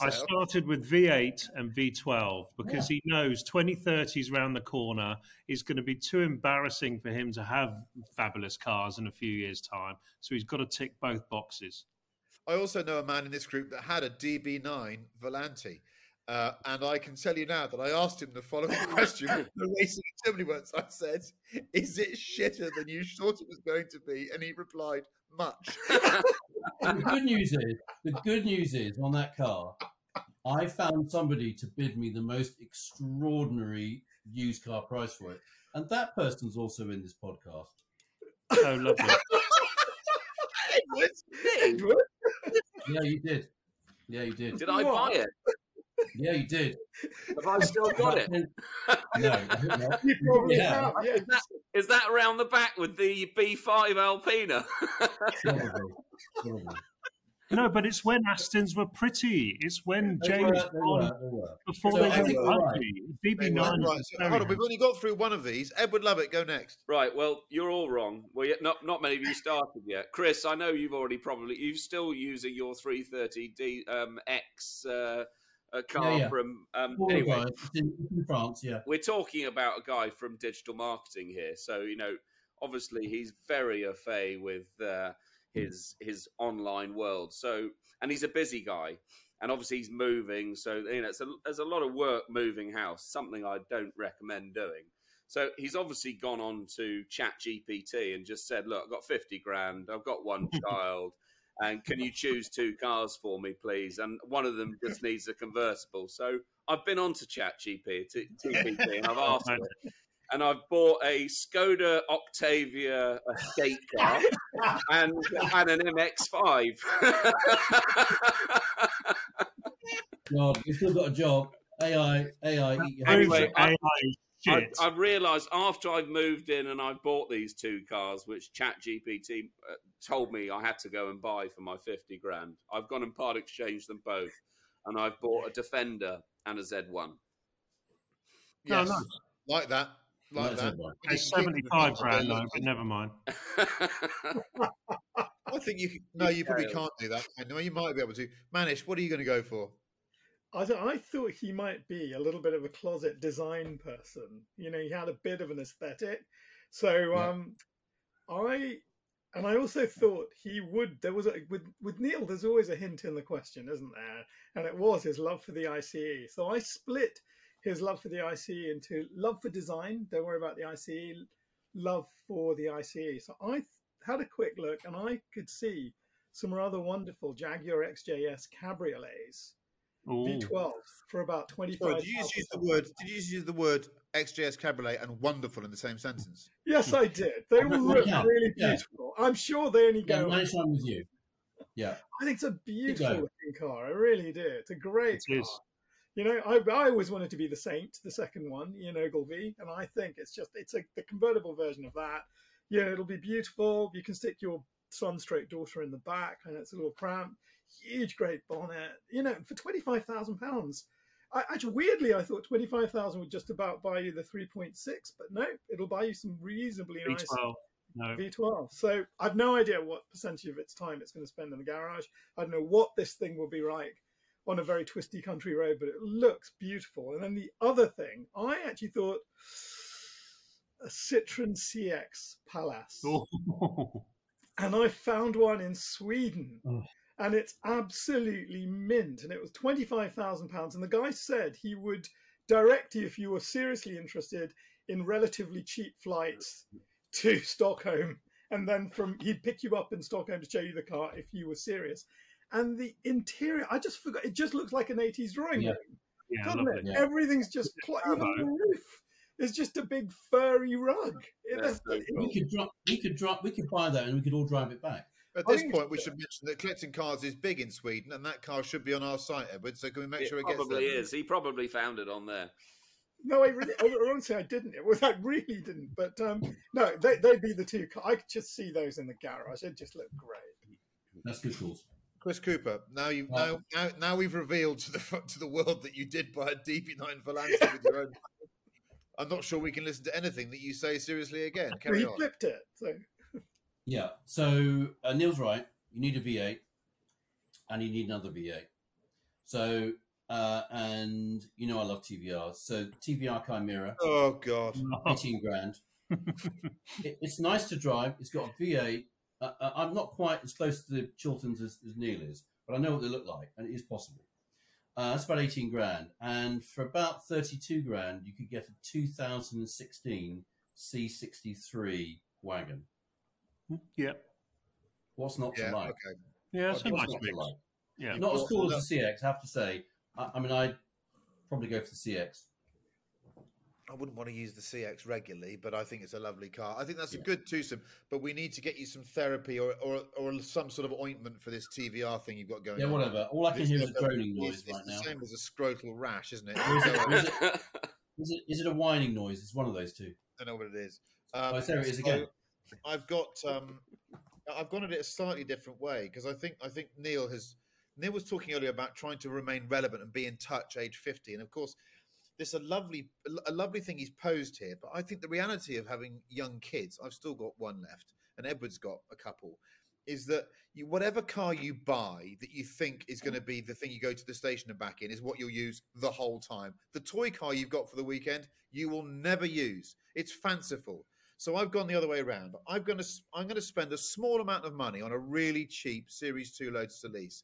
Speaker 6: I started with V8 and V12 because he knows 2030s round the corner is going to be too embarrassing for him to have fabulous cars in a few years' time. So he's got to tick both boxes.
Speaker 3: I also know a man in this group that had a DB9 Volante. Uh, and I can tell you now that I asked him the following question the racing in Germany once. I said, Is it shitter than you thought it was going to be? And he replied, Much.
Speaker 5: And the good news is, the good news is on that car, I found somebody to bid me the most extraordinary used car price for it, and that person's also in this podcast.
Speaker 6: Oh, lovely.
Speaker 3: Edward, Edward.
Speaker 5: Yeah, you did. Yeah, you did.
Speaker 2: Did I buy it?
Speaker 5: Yeah, you did.
Speaker 2: Have I still got it?
Speaker 5: No, I think not.
Speaker 4: You probably
Speaker 5: Yeah.
Speaker 4: have, yes.
Speaker 2: Is that, is that around the back with the B5 Alpina?
Speaker 5: Probably. Probably.
Speaker 6: No, but it's when Astons were pretty. It's when
Speaker 5: They
Speaker 6: James
Speaker 5: were, they
Speaker 6: Bond
Speaker 5: were, they were.
Speaker 6: before
Speaker 5: So
Speaker 6: they
Speaker 5: I
Speaker 6: went
Speaker 5: think you're
Speaker 6: ugly.
Speaker 3: Right,
Speaker 6: DB9
Speaker 3: right, so hold on, we've only got through one of these. Edward Lovett, go next.
Speaker 2: Right. Well, you're all wrong. Well, not not many of you started yet. Chris, I know you've already probably you're still using your 330D um, X uh, a car
Speaker 5: Yeah, yeah.
Speaker 2: from. Um,
Speaker 5: All
Speaker 2: anyway,
Speaker 5: in, France, yeah.
Speaker 2: we're talking about a guy from digital marketing here. So you know, obviously he's very au fait with uh, his his online world. So and he's a busy guy, and obviously he's moving. So you know, it's a, there's a lot of work moving house. Something I don't recommend doing. So he's obviously gone on to Chat GPT and just said, "Look, I've got fifty grand. I've got one child." And can you choose two cars for me, please? And one of them just needs a convertible. So I've been on to Chat GPT and I've asked it. And I've bought a Skoda Octavia estate car and, and an MX5.
Speaker 5: God, you've still got a job. AI, AI, eat your
Speaker 2: Anyway,
Speaker 5: head.
Speaker 2: I-
Speaker 6: AI
Speaker 2: I,
Speaker 6: shit.
Speaker 2: I've realised after I've moved in and I've bought these two cars, which ChatGPT uh, told me I had to go and buy for my 50 grand, I've gone and part exchanged them both. And I've bought a Defender and a Z1.
Speaker 6: No,
Speaker 3: Yes,
Speaker 6: no.
Speaker 3: like that. Like
Speaker 5: That's
Speaker 3: that.
Speaker 5: it, right.
Speaker 3: When you
Speaker 6: It's
Speaker 3: can keep them
Speaker 6: 75 grand,
Speaker 3: the
Speaker 6: though, but never mind.
Speaker 3: I think you can, no, you probably can't do that. I know you might be able to. Manish, what are you going to go for?
Speaker 4: I, th- I thought he might be a little bit of a closet design person. You know, he had a bit of an aesthetic. So
Speaker 5: Yeah.
Speaker 4: um, I And I also thought he would. There was a with with Neil. There's always a hint in the question, isn't there? And it was his love for the ICE. So I split his love for the ICE into love for design. Don't worry about the ICE. Love for the ICE. So I had a quick look, and I could see some rather wonderful Jaguar XJS cabriolets V12 for about twenty
Speaker 3: Sorry, did you just use the word? Did you just use the word XJS Cabriolet and wonderful in the same sentence?
Speaker 4: Yes, I did. They all look
Speaker 5: Yeah,
Speaker 4: really
Speaker 5: yeah.
Speaker 4: beautiful. I'm sure they only
Speaker 5: Yeah,
Speaker 4: go.
Speaker 5: nice one with you. Yeah.
Speaker 4: I think it's a beautiful looking car. I really do. It's a great
Speaker 6: It
Speaker 4: car.
Speaker 6: is.
Speaker 4: You know, I, I always wanted to be the Saint, the second one, Ian Ogilvy, and I think it's just it's a the convertible version of that. Yeah, it'll be beautiful. You can stick your son stroke daughter in the back, and it's a little cramped. Huge, great bonnet. You know, for twenty five thousand pounds. I, actually, weirdly, I thought twenty five thousand would just about buy you the three point six, but no, it'll buy you some reasonably nice
Speaker 6: V12. No.
Speaker 4: V12. So I've no idea what percentage of its time it's going to spend in the garage. I don't know what this thing will be like on a very twisty country road, but it looks beautiful. And then the other thing, I actually thought a Citroen CX Pallas.
Speaker 6: Oh.
Speaker 4: And I found one in Sweden.
Speaker 6: Oh.
Speaker 4: And it's absolutely mint. And it was £25,000. And the guy said he would direct you if you were seriously interested in relatively cheap flights to Stockholm. And then from he'd pick you up in Stockholm to show you the car if you were serious. And the interior, I just forgot, it just looks like an 80s drawing
Speaker 5: Yeah.
Speaker 4: room.
Speaker 6: Yeah,
Speaker 4: Doesn't
Speaker 6: lovely.
Speaker 4: it?
Speaker 5: Yeah.
Speaker 4: Everything's just, pl- even the roof is just a big furry rug. It-
Speaker 2: That's so cool.
Speaker 5: We could drop. We could drop. We could buy that, and we could all drive it back.
Speaker 3: At this point, we should mention that collecting cars is big in Sweden, and that car should be on our site, Edward. So can we make
Speaker 2: It
Speaker 3: sure it gets there?
Speaker 2: probably is. He probably found it on there.
Speaker 4: No, I really, I honestly, I didn't. It was, I really didn't. But um, no, they, they'd be the two. ca- I could just see those in the garage. It just looked great.
Speaker 5: That's good calls.
Speaker 3: Chris Cooper. Now you
Speaker 5: Well-
Speaker 3: now, now now we've revealed to the to the world that you did buy a DB9 Volante with your own. I'm not sure we can listen to anything that you say seriously again.
Speaker 4: Well,
Speaker 3: Carry
Speaker 4: he
Speaker 3: on.
Speaker 4: flipped it. So
Speaker 5: Yeah. So uh, Neil's right. You need a V8, and you need another V8. So uh, and you know I love TVRs. So TVR Chimera,
Speaker 3: Oh God.
Speaker 5: eighteen grand. it, it's nice to drive. It's got a V8. Uh, uh, I'm not quite as close to the Chilterns as, as Neil is, but I know what they look like, and it is possible. Uh, that's about 18 grand. And for about 32 grand, you could get a 2016 C63 wagon.
Speaker 6: Yeah.
Speaker 5: What's not
Speaker 3: Yeah.
Speaker 5: to like?
Speaker 3: Okay.
Speaker 6: Yeah, it's a
Speaker 5: What's
Speaker 6: nice
Speaker 5: not
Speaker 6: mix.
Speaker 5: like?
Speaker 6: Yeah.
Speaker 5: Not as cool as the CX, I have to say. I, I mean, I'd probably go for the CX.
Speaker 3: I wouldn't want to use the CX regularly, but I think it's a lovely car. I think that's a good twosome, but we need to get you some therapy or, or, or some sort of ointment for this TVR thing you've got going
Speaker 5: Yeah,
Speaker 3: on.
Speaker 5: whatever. All I can
Speaker 3: It's
Speaker 5: hear is
Speaker 3: like
Speaker 5: a droning noise
Speaker 3: it's,
Speaker 5: right
Speaker 3: it's
Speaker 5: now.
Speaker 3: the same as a scrotal rash, isn't it?
Speaker 5: Or is it-
Speaker 3: I
Speaker 5: or is it- Is it, is it a whining noise? It's one of those two.
Speaker 3: I don't know what it is. Um,
Speaker 5: Oh, there it is
Speaker 3: so
Speaker 5: again.
Speaker 3: I've got um, I've gone at it a slightly different way because I think I think Neil has Neil was talking earlier about trying to remain relevant and be in touch age 50 and of course this a lovely a lovely thing he's posed here but I think the reality of having young kids I've still got one left and Edward's got a couple is that you, whatever car you buy that you think is going to be the thing you go to the station and back in is what you'll use the whole time. The toy car you've got for the weekend, you will never use. It's fanciful. So I've gone the other way around. I'm going to I'm going to spend a small amount of money on a really cheap Series Two Lotus Elise.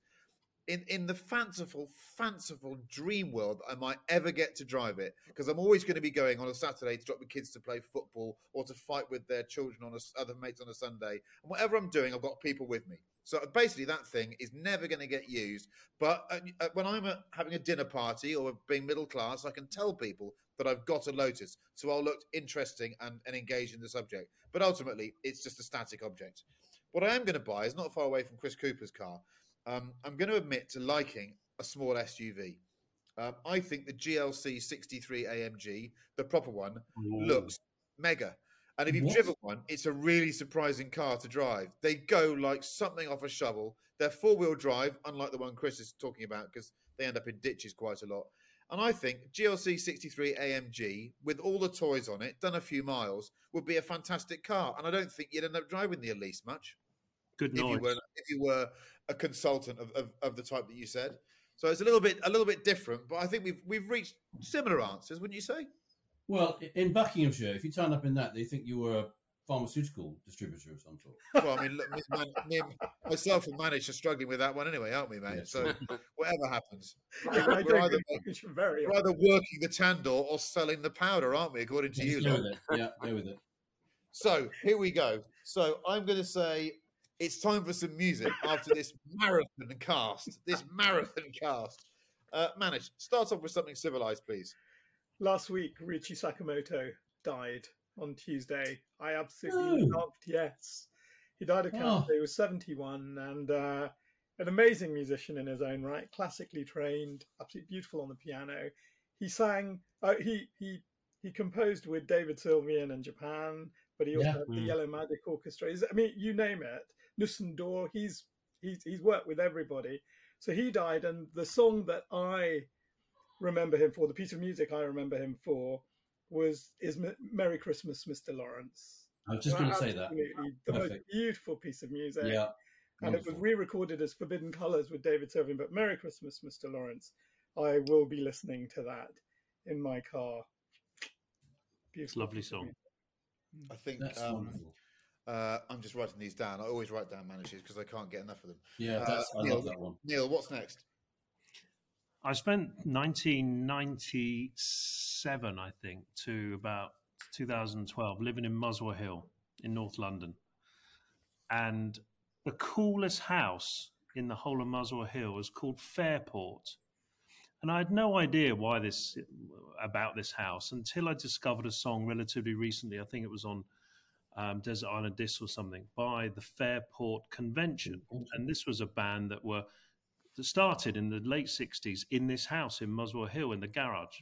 Speaker 3: In in the fanciful, fanciful dream world I might ever get to drive it, because I'm always going to be going on a Saturday to drop the kids to play football or to fight with their children on a other mates on a Sunday. And whatever I'm doing, I've got people with me. So basically, that thing is never going to get used. But uh, when I'm uh, having a dinner party or being middle class, I can tell people that I've got a Lotus. So I'll look interesting and, and engaged in the subject. But ultimately, it's just a static object. What I am going to buy is not far away from Chris Cooper's car. Um, I'm going to admit to liking a small SUV. Um, I think the GLC 63 AMG, the proper one, looks mega. And if you've
Speaker 5: What?
Speaker 3: driven one, it's a really surprising car to drive. They go like something off a shovel. They're four wheel drive, unlike the one Chris is talking about, because they end up in ditches quite a lot. And I think GLC 63 AMG, with all the toys on it, done a few miles, would be a fantastic car. And I don't think you'd end up driving the Elise much
Speaker 6: Good
Speaker 3: if you
Speaker 6: noise.
Speaker 3: were if you were a consultant of, of, of the type that you said. So it's a little bit a little bit different, but I think we've we've reached similar answers, wouldn't you say?
Speaker 5: Well, in Buckinghamshire, if you turn up in that, they think you were a pharmaceutical distributor of some sort.
Speaker 3: Well, I mean, look, me, man, me, and- myself and Manish are struggling with that one anyway, aren't we, mate?
Speaker 5: Yeah,
Speaker 3: so whatever happens,
Speaker 4: I
Speaker 3: we're, we're either,
Speaker 4: very
Speaker 3: we're either working the Tandor or selling the powder, aren't we? According to you,
Speaker 5: go
Speaker 3: lot?
Speaker 5: with it. Yeah, go with it.
Speaker 3: So here we go. So I'm going to say it's time for some music after this marathon cast. This marathon cast. Uh, Manish, start off with something civilized, please.
Speaker 4: Last week, Ryuichi Sakamoto died on Tuesday. I absolutely
Speaker 5: Oh.
Speaker 4: loved. Yes, he died of
Speaker 5: Oh.
Speaker 4: cancer. He was seventy-one and uh, an amazing musician in his own right. Classically trained, absolutely beautiful on the piano. He sang. Uh, he he he composed with David Sylvian in Japan, but he also
Speaker 5: Yeah.
Speaker 4: had the
Speaker 6: Mm.
Speaker 4: Yellow Magic Orchestra. He's- I mean, you name it. Nussendor. He's he's he's worked with everybody. So he died, and the song that I remember him for, the piece of music I remember him for, was is "Merry Christmas, Mr. Lawrence."
Speaker 5: I was just going to say that.
Speaker 4: Absolutely, the most beautiful piece of music.
Speaker 5: Yeah.
Speaker 4: and it was re-recorded as Forbidden Colors with David Sylvian. But "Merry Christmas, Mr. Lawrence," I will be listening to that in my car.
Speaker 6: It's a
Speaker 4: Beautiful
Speaker 6: lovely song.
Speaker 3: I think
Speaker 5: That's
Speaker 3: um,
Speaker 5: wonderful.
Speaker 3: uh, I'm just writing these down. I always write down Manish's because I can't get enough of them.
Speaker 5: Yeah,
Speaker 3: uh,
Speaker 5: that's, I
Speaker 3: Neil,
Speaker 5: love that one.
Speaker 3: Neil, what's next?
Speaker 6: I spent 1997, I think, to about 2012 living in Muswell Hill in North London. And the coolest house in the whole of Muswell Hill is called Fairport. And I had no idea why this about this house until I discovered a song relatively recently. I think it was on um, Desert Island Discs or something by the Fairport Convention, and this was a band that were that started in the late 60s in this house in Muswell Hill in the garage.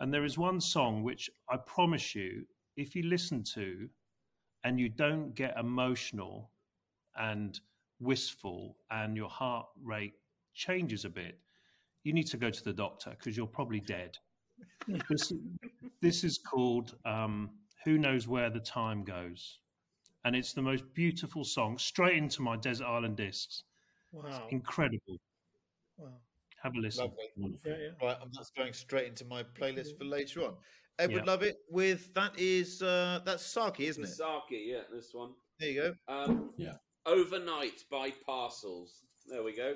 Speaker 6: And there is one song which I promise you, if you listen to and you don't get emotional and wistful and your heart rate changes a bit, you need to go to the doctor because you're probably dead. this, this is called um, Who Knows Where the Time Goes. And it's the most beautiful song, straight into my Desert Island discs.
Speaker 4: Wow!
Speaker 6: Incredible.
Speaker 4: Wow!
Speaker 6: Have a listen.
Speaker 3: Lovely.
Speaker 5: Wonderful.
Speaker 4: Yeah, yeah.
Speaker 3: Right, and that's going straight into my playlist for later on. Edward
Speaker 6: Yeah.
Speaker 3: Lovett with that is uh, that's Saki, isn't it?
Speaker 2: Saki, yeah, this one.
Speaker 3: There you go.
Speaker 2: Um,
Speaker 5: Yeah.
Speaker 2: Overnight by Parcels. There we go.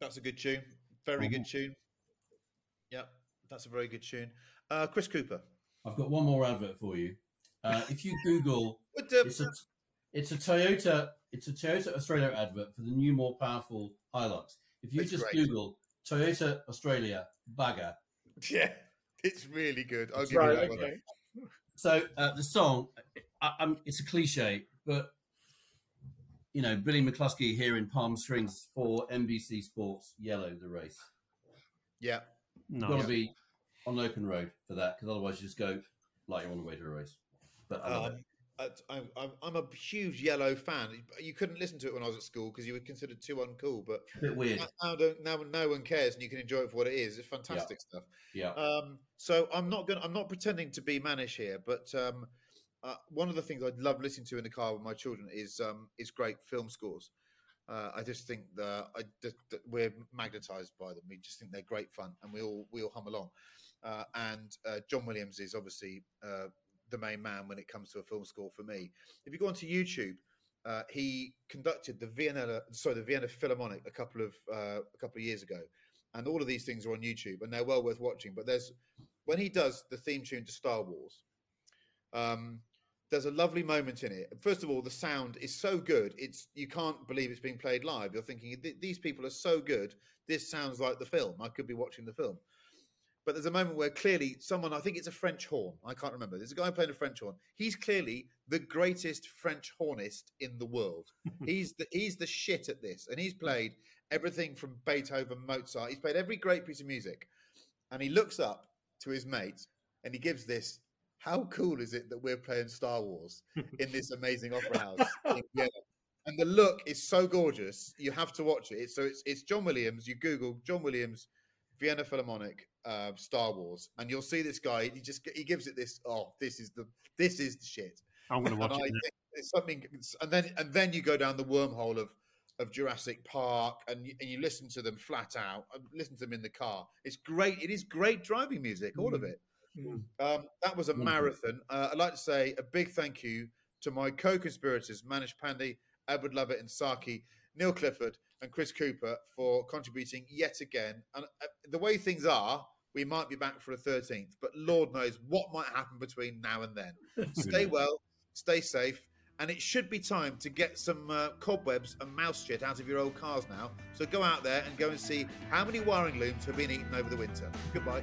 Speaker 3: That's a good tune. Very good tune. Yep, that's a very good tune. Uh, Chris Cooper.
Speaker 5: I've got one more advert for you. Uh, if you Google,
Speaker 3: the-
Speaker 5: it's a, it's a Toyota, it's a Toyota Australia advert for the new, more powerful Hilux. If you
Speaker 3: It's
Speaker 5: just
Speaker 3: great.
Speaker 5: Google Toyota Australia bagger,
Speaker 3: Yeah, it's really good. I'll give
Speaker 4: Right,
Speaker 3: you that one.
Speaker 5: So uh, the song, I, I'm, it's a cliche, but you know, Billy McCluskey here in Palm Springs for NBC Sports Yello the race.
Speaker 3: Yeah,
Speaker 6: No.
Speaker 5: Got to be on an open road for that, because otherwise you just go like you're on the way to a race. But I love
Speaker 3: um,
Speaker 5: it.
Speaker 3: I'm, I'm I'm a huge Yello fan. You couldn't listen to it when I was at school because you were considered too uncool. But
Speaker 5: A bit weird.
Speaker 3: now, now, now no one cares, and you can enjoy it for what it is. It's fantastic stuff.
Speaker 5: Yeah.
Speaker 3: Um, so I'm not going. I'm not pretending to be Manish here, but um, uh, one of the things I love listening to in the car with my children is um, is great film scores. Uh, I just think that I that we're magnetized by them. We just think they're great fun, and we all we all hum along. Uh, and uh, John Williams is obviously uh, the main man when it comes to a film score for me. If you go onto YouTube, uh, he conducted the Vienna sorry the Vienna Philharmonic a couple of uh, a couple of years ago, and all of these things are on YouTube and they're well worth watching. But there's when he does the theme tune to Star Wars, um, there's a lovely moment in it. First of all, the sound is so good; it's you can't believe it's being played live. You're thinking these people are so good. This sounds like the film. I could be watching the film. But there's a moment where clearly someone, I think it's a French horn. I can't remember. There's a guy playing a French horn. He's clearly the greatest French hornist in the world. he's the he's the shit at this, and he's played everything from Beethoven, Mozart. He's played every great piece of music, and he looks up to his mate and he gives this. How cool is it that we're playing Star Wars in this amazing opera house in And the look is so gorgeous. You have to watch it. So it's it's John Williams. You Google John Williams, Vienna Philharmonic, uh, Star Wars, and you'll see this guy. He just he gives it this. Oh, this is the this is the shit.
Speaker 6: I'm going to watch
Speaker 3: and
Speaker 6: it.
Speaker 3: it's something. And then and then you go down the wormhole of of Jurassic Park, and you, and you listen to them flat out. Listen to them in the car. It's great. It is great driving music. All of it.
Speaker 4: Mm.
Speaker 3: Um, that was a
Speaker 5: Wonderful.
Speaker 3: marathon. Uh, I'd like to say a big thank you to my co-conspirators Manish Pandey, Edward Lovett, and Saki, Neil Clifford, and Chris Cooper for contributing yet again. And uh, the way things are, we might be back for a 13th, but Lord knows what might happen between now and then. stay well, stay safe, and it should be time to get some uh, cobwebs and mouse shit out of your old cars now. So go out there and go and see how many wiring looms have been eaten over the winter. Goodbye.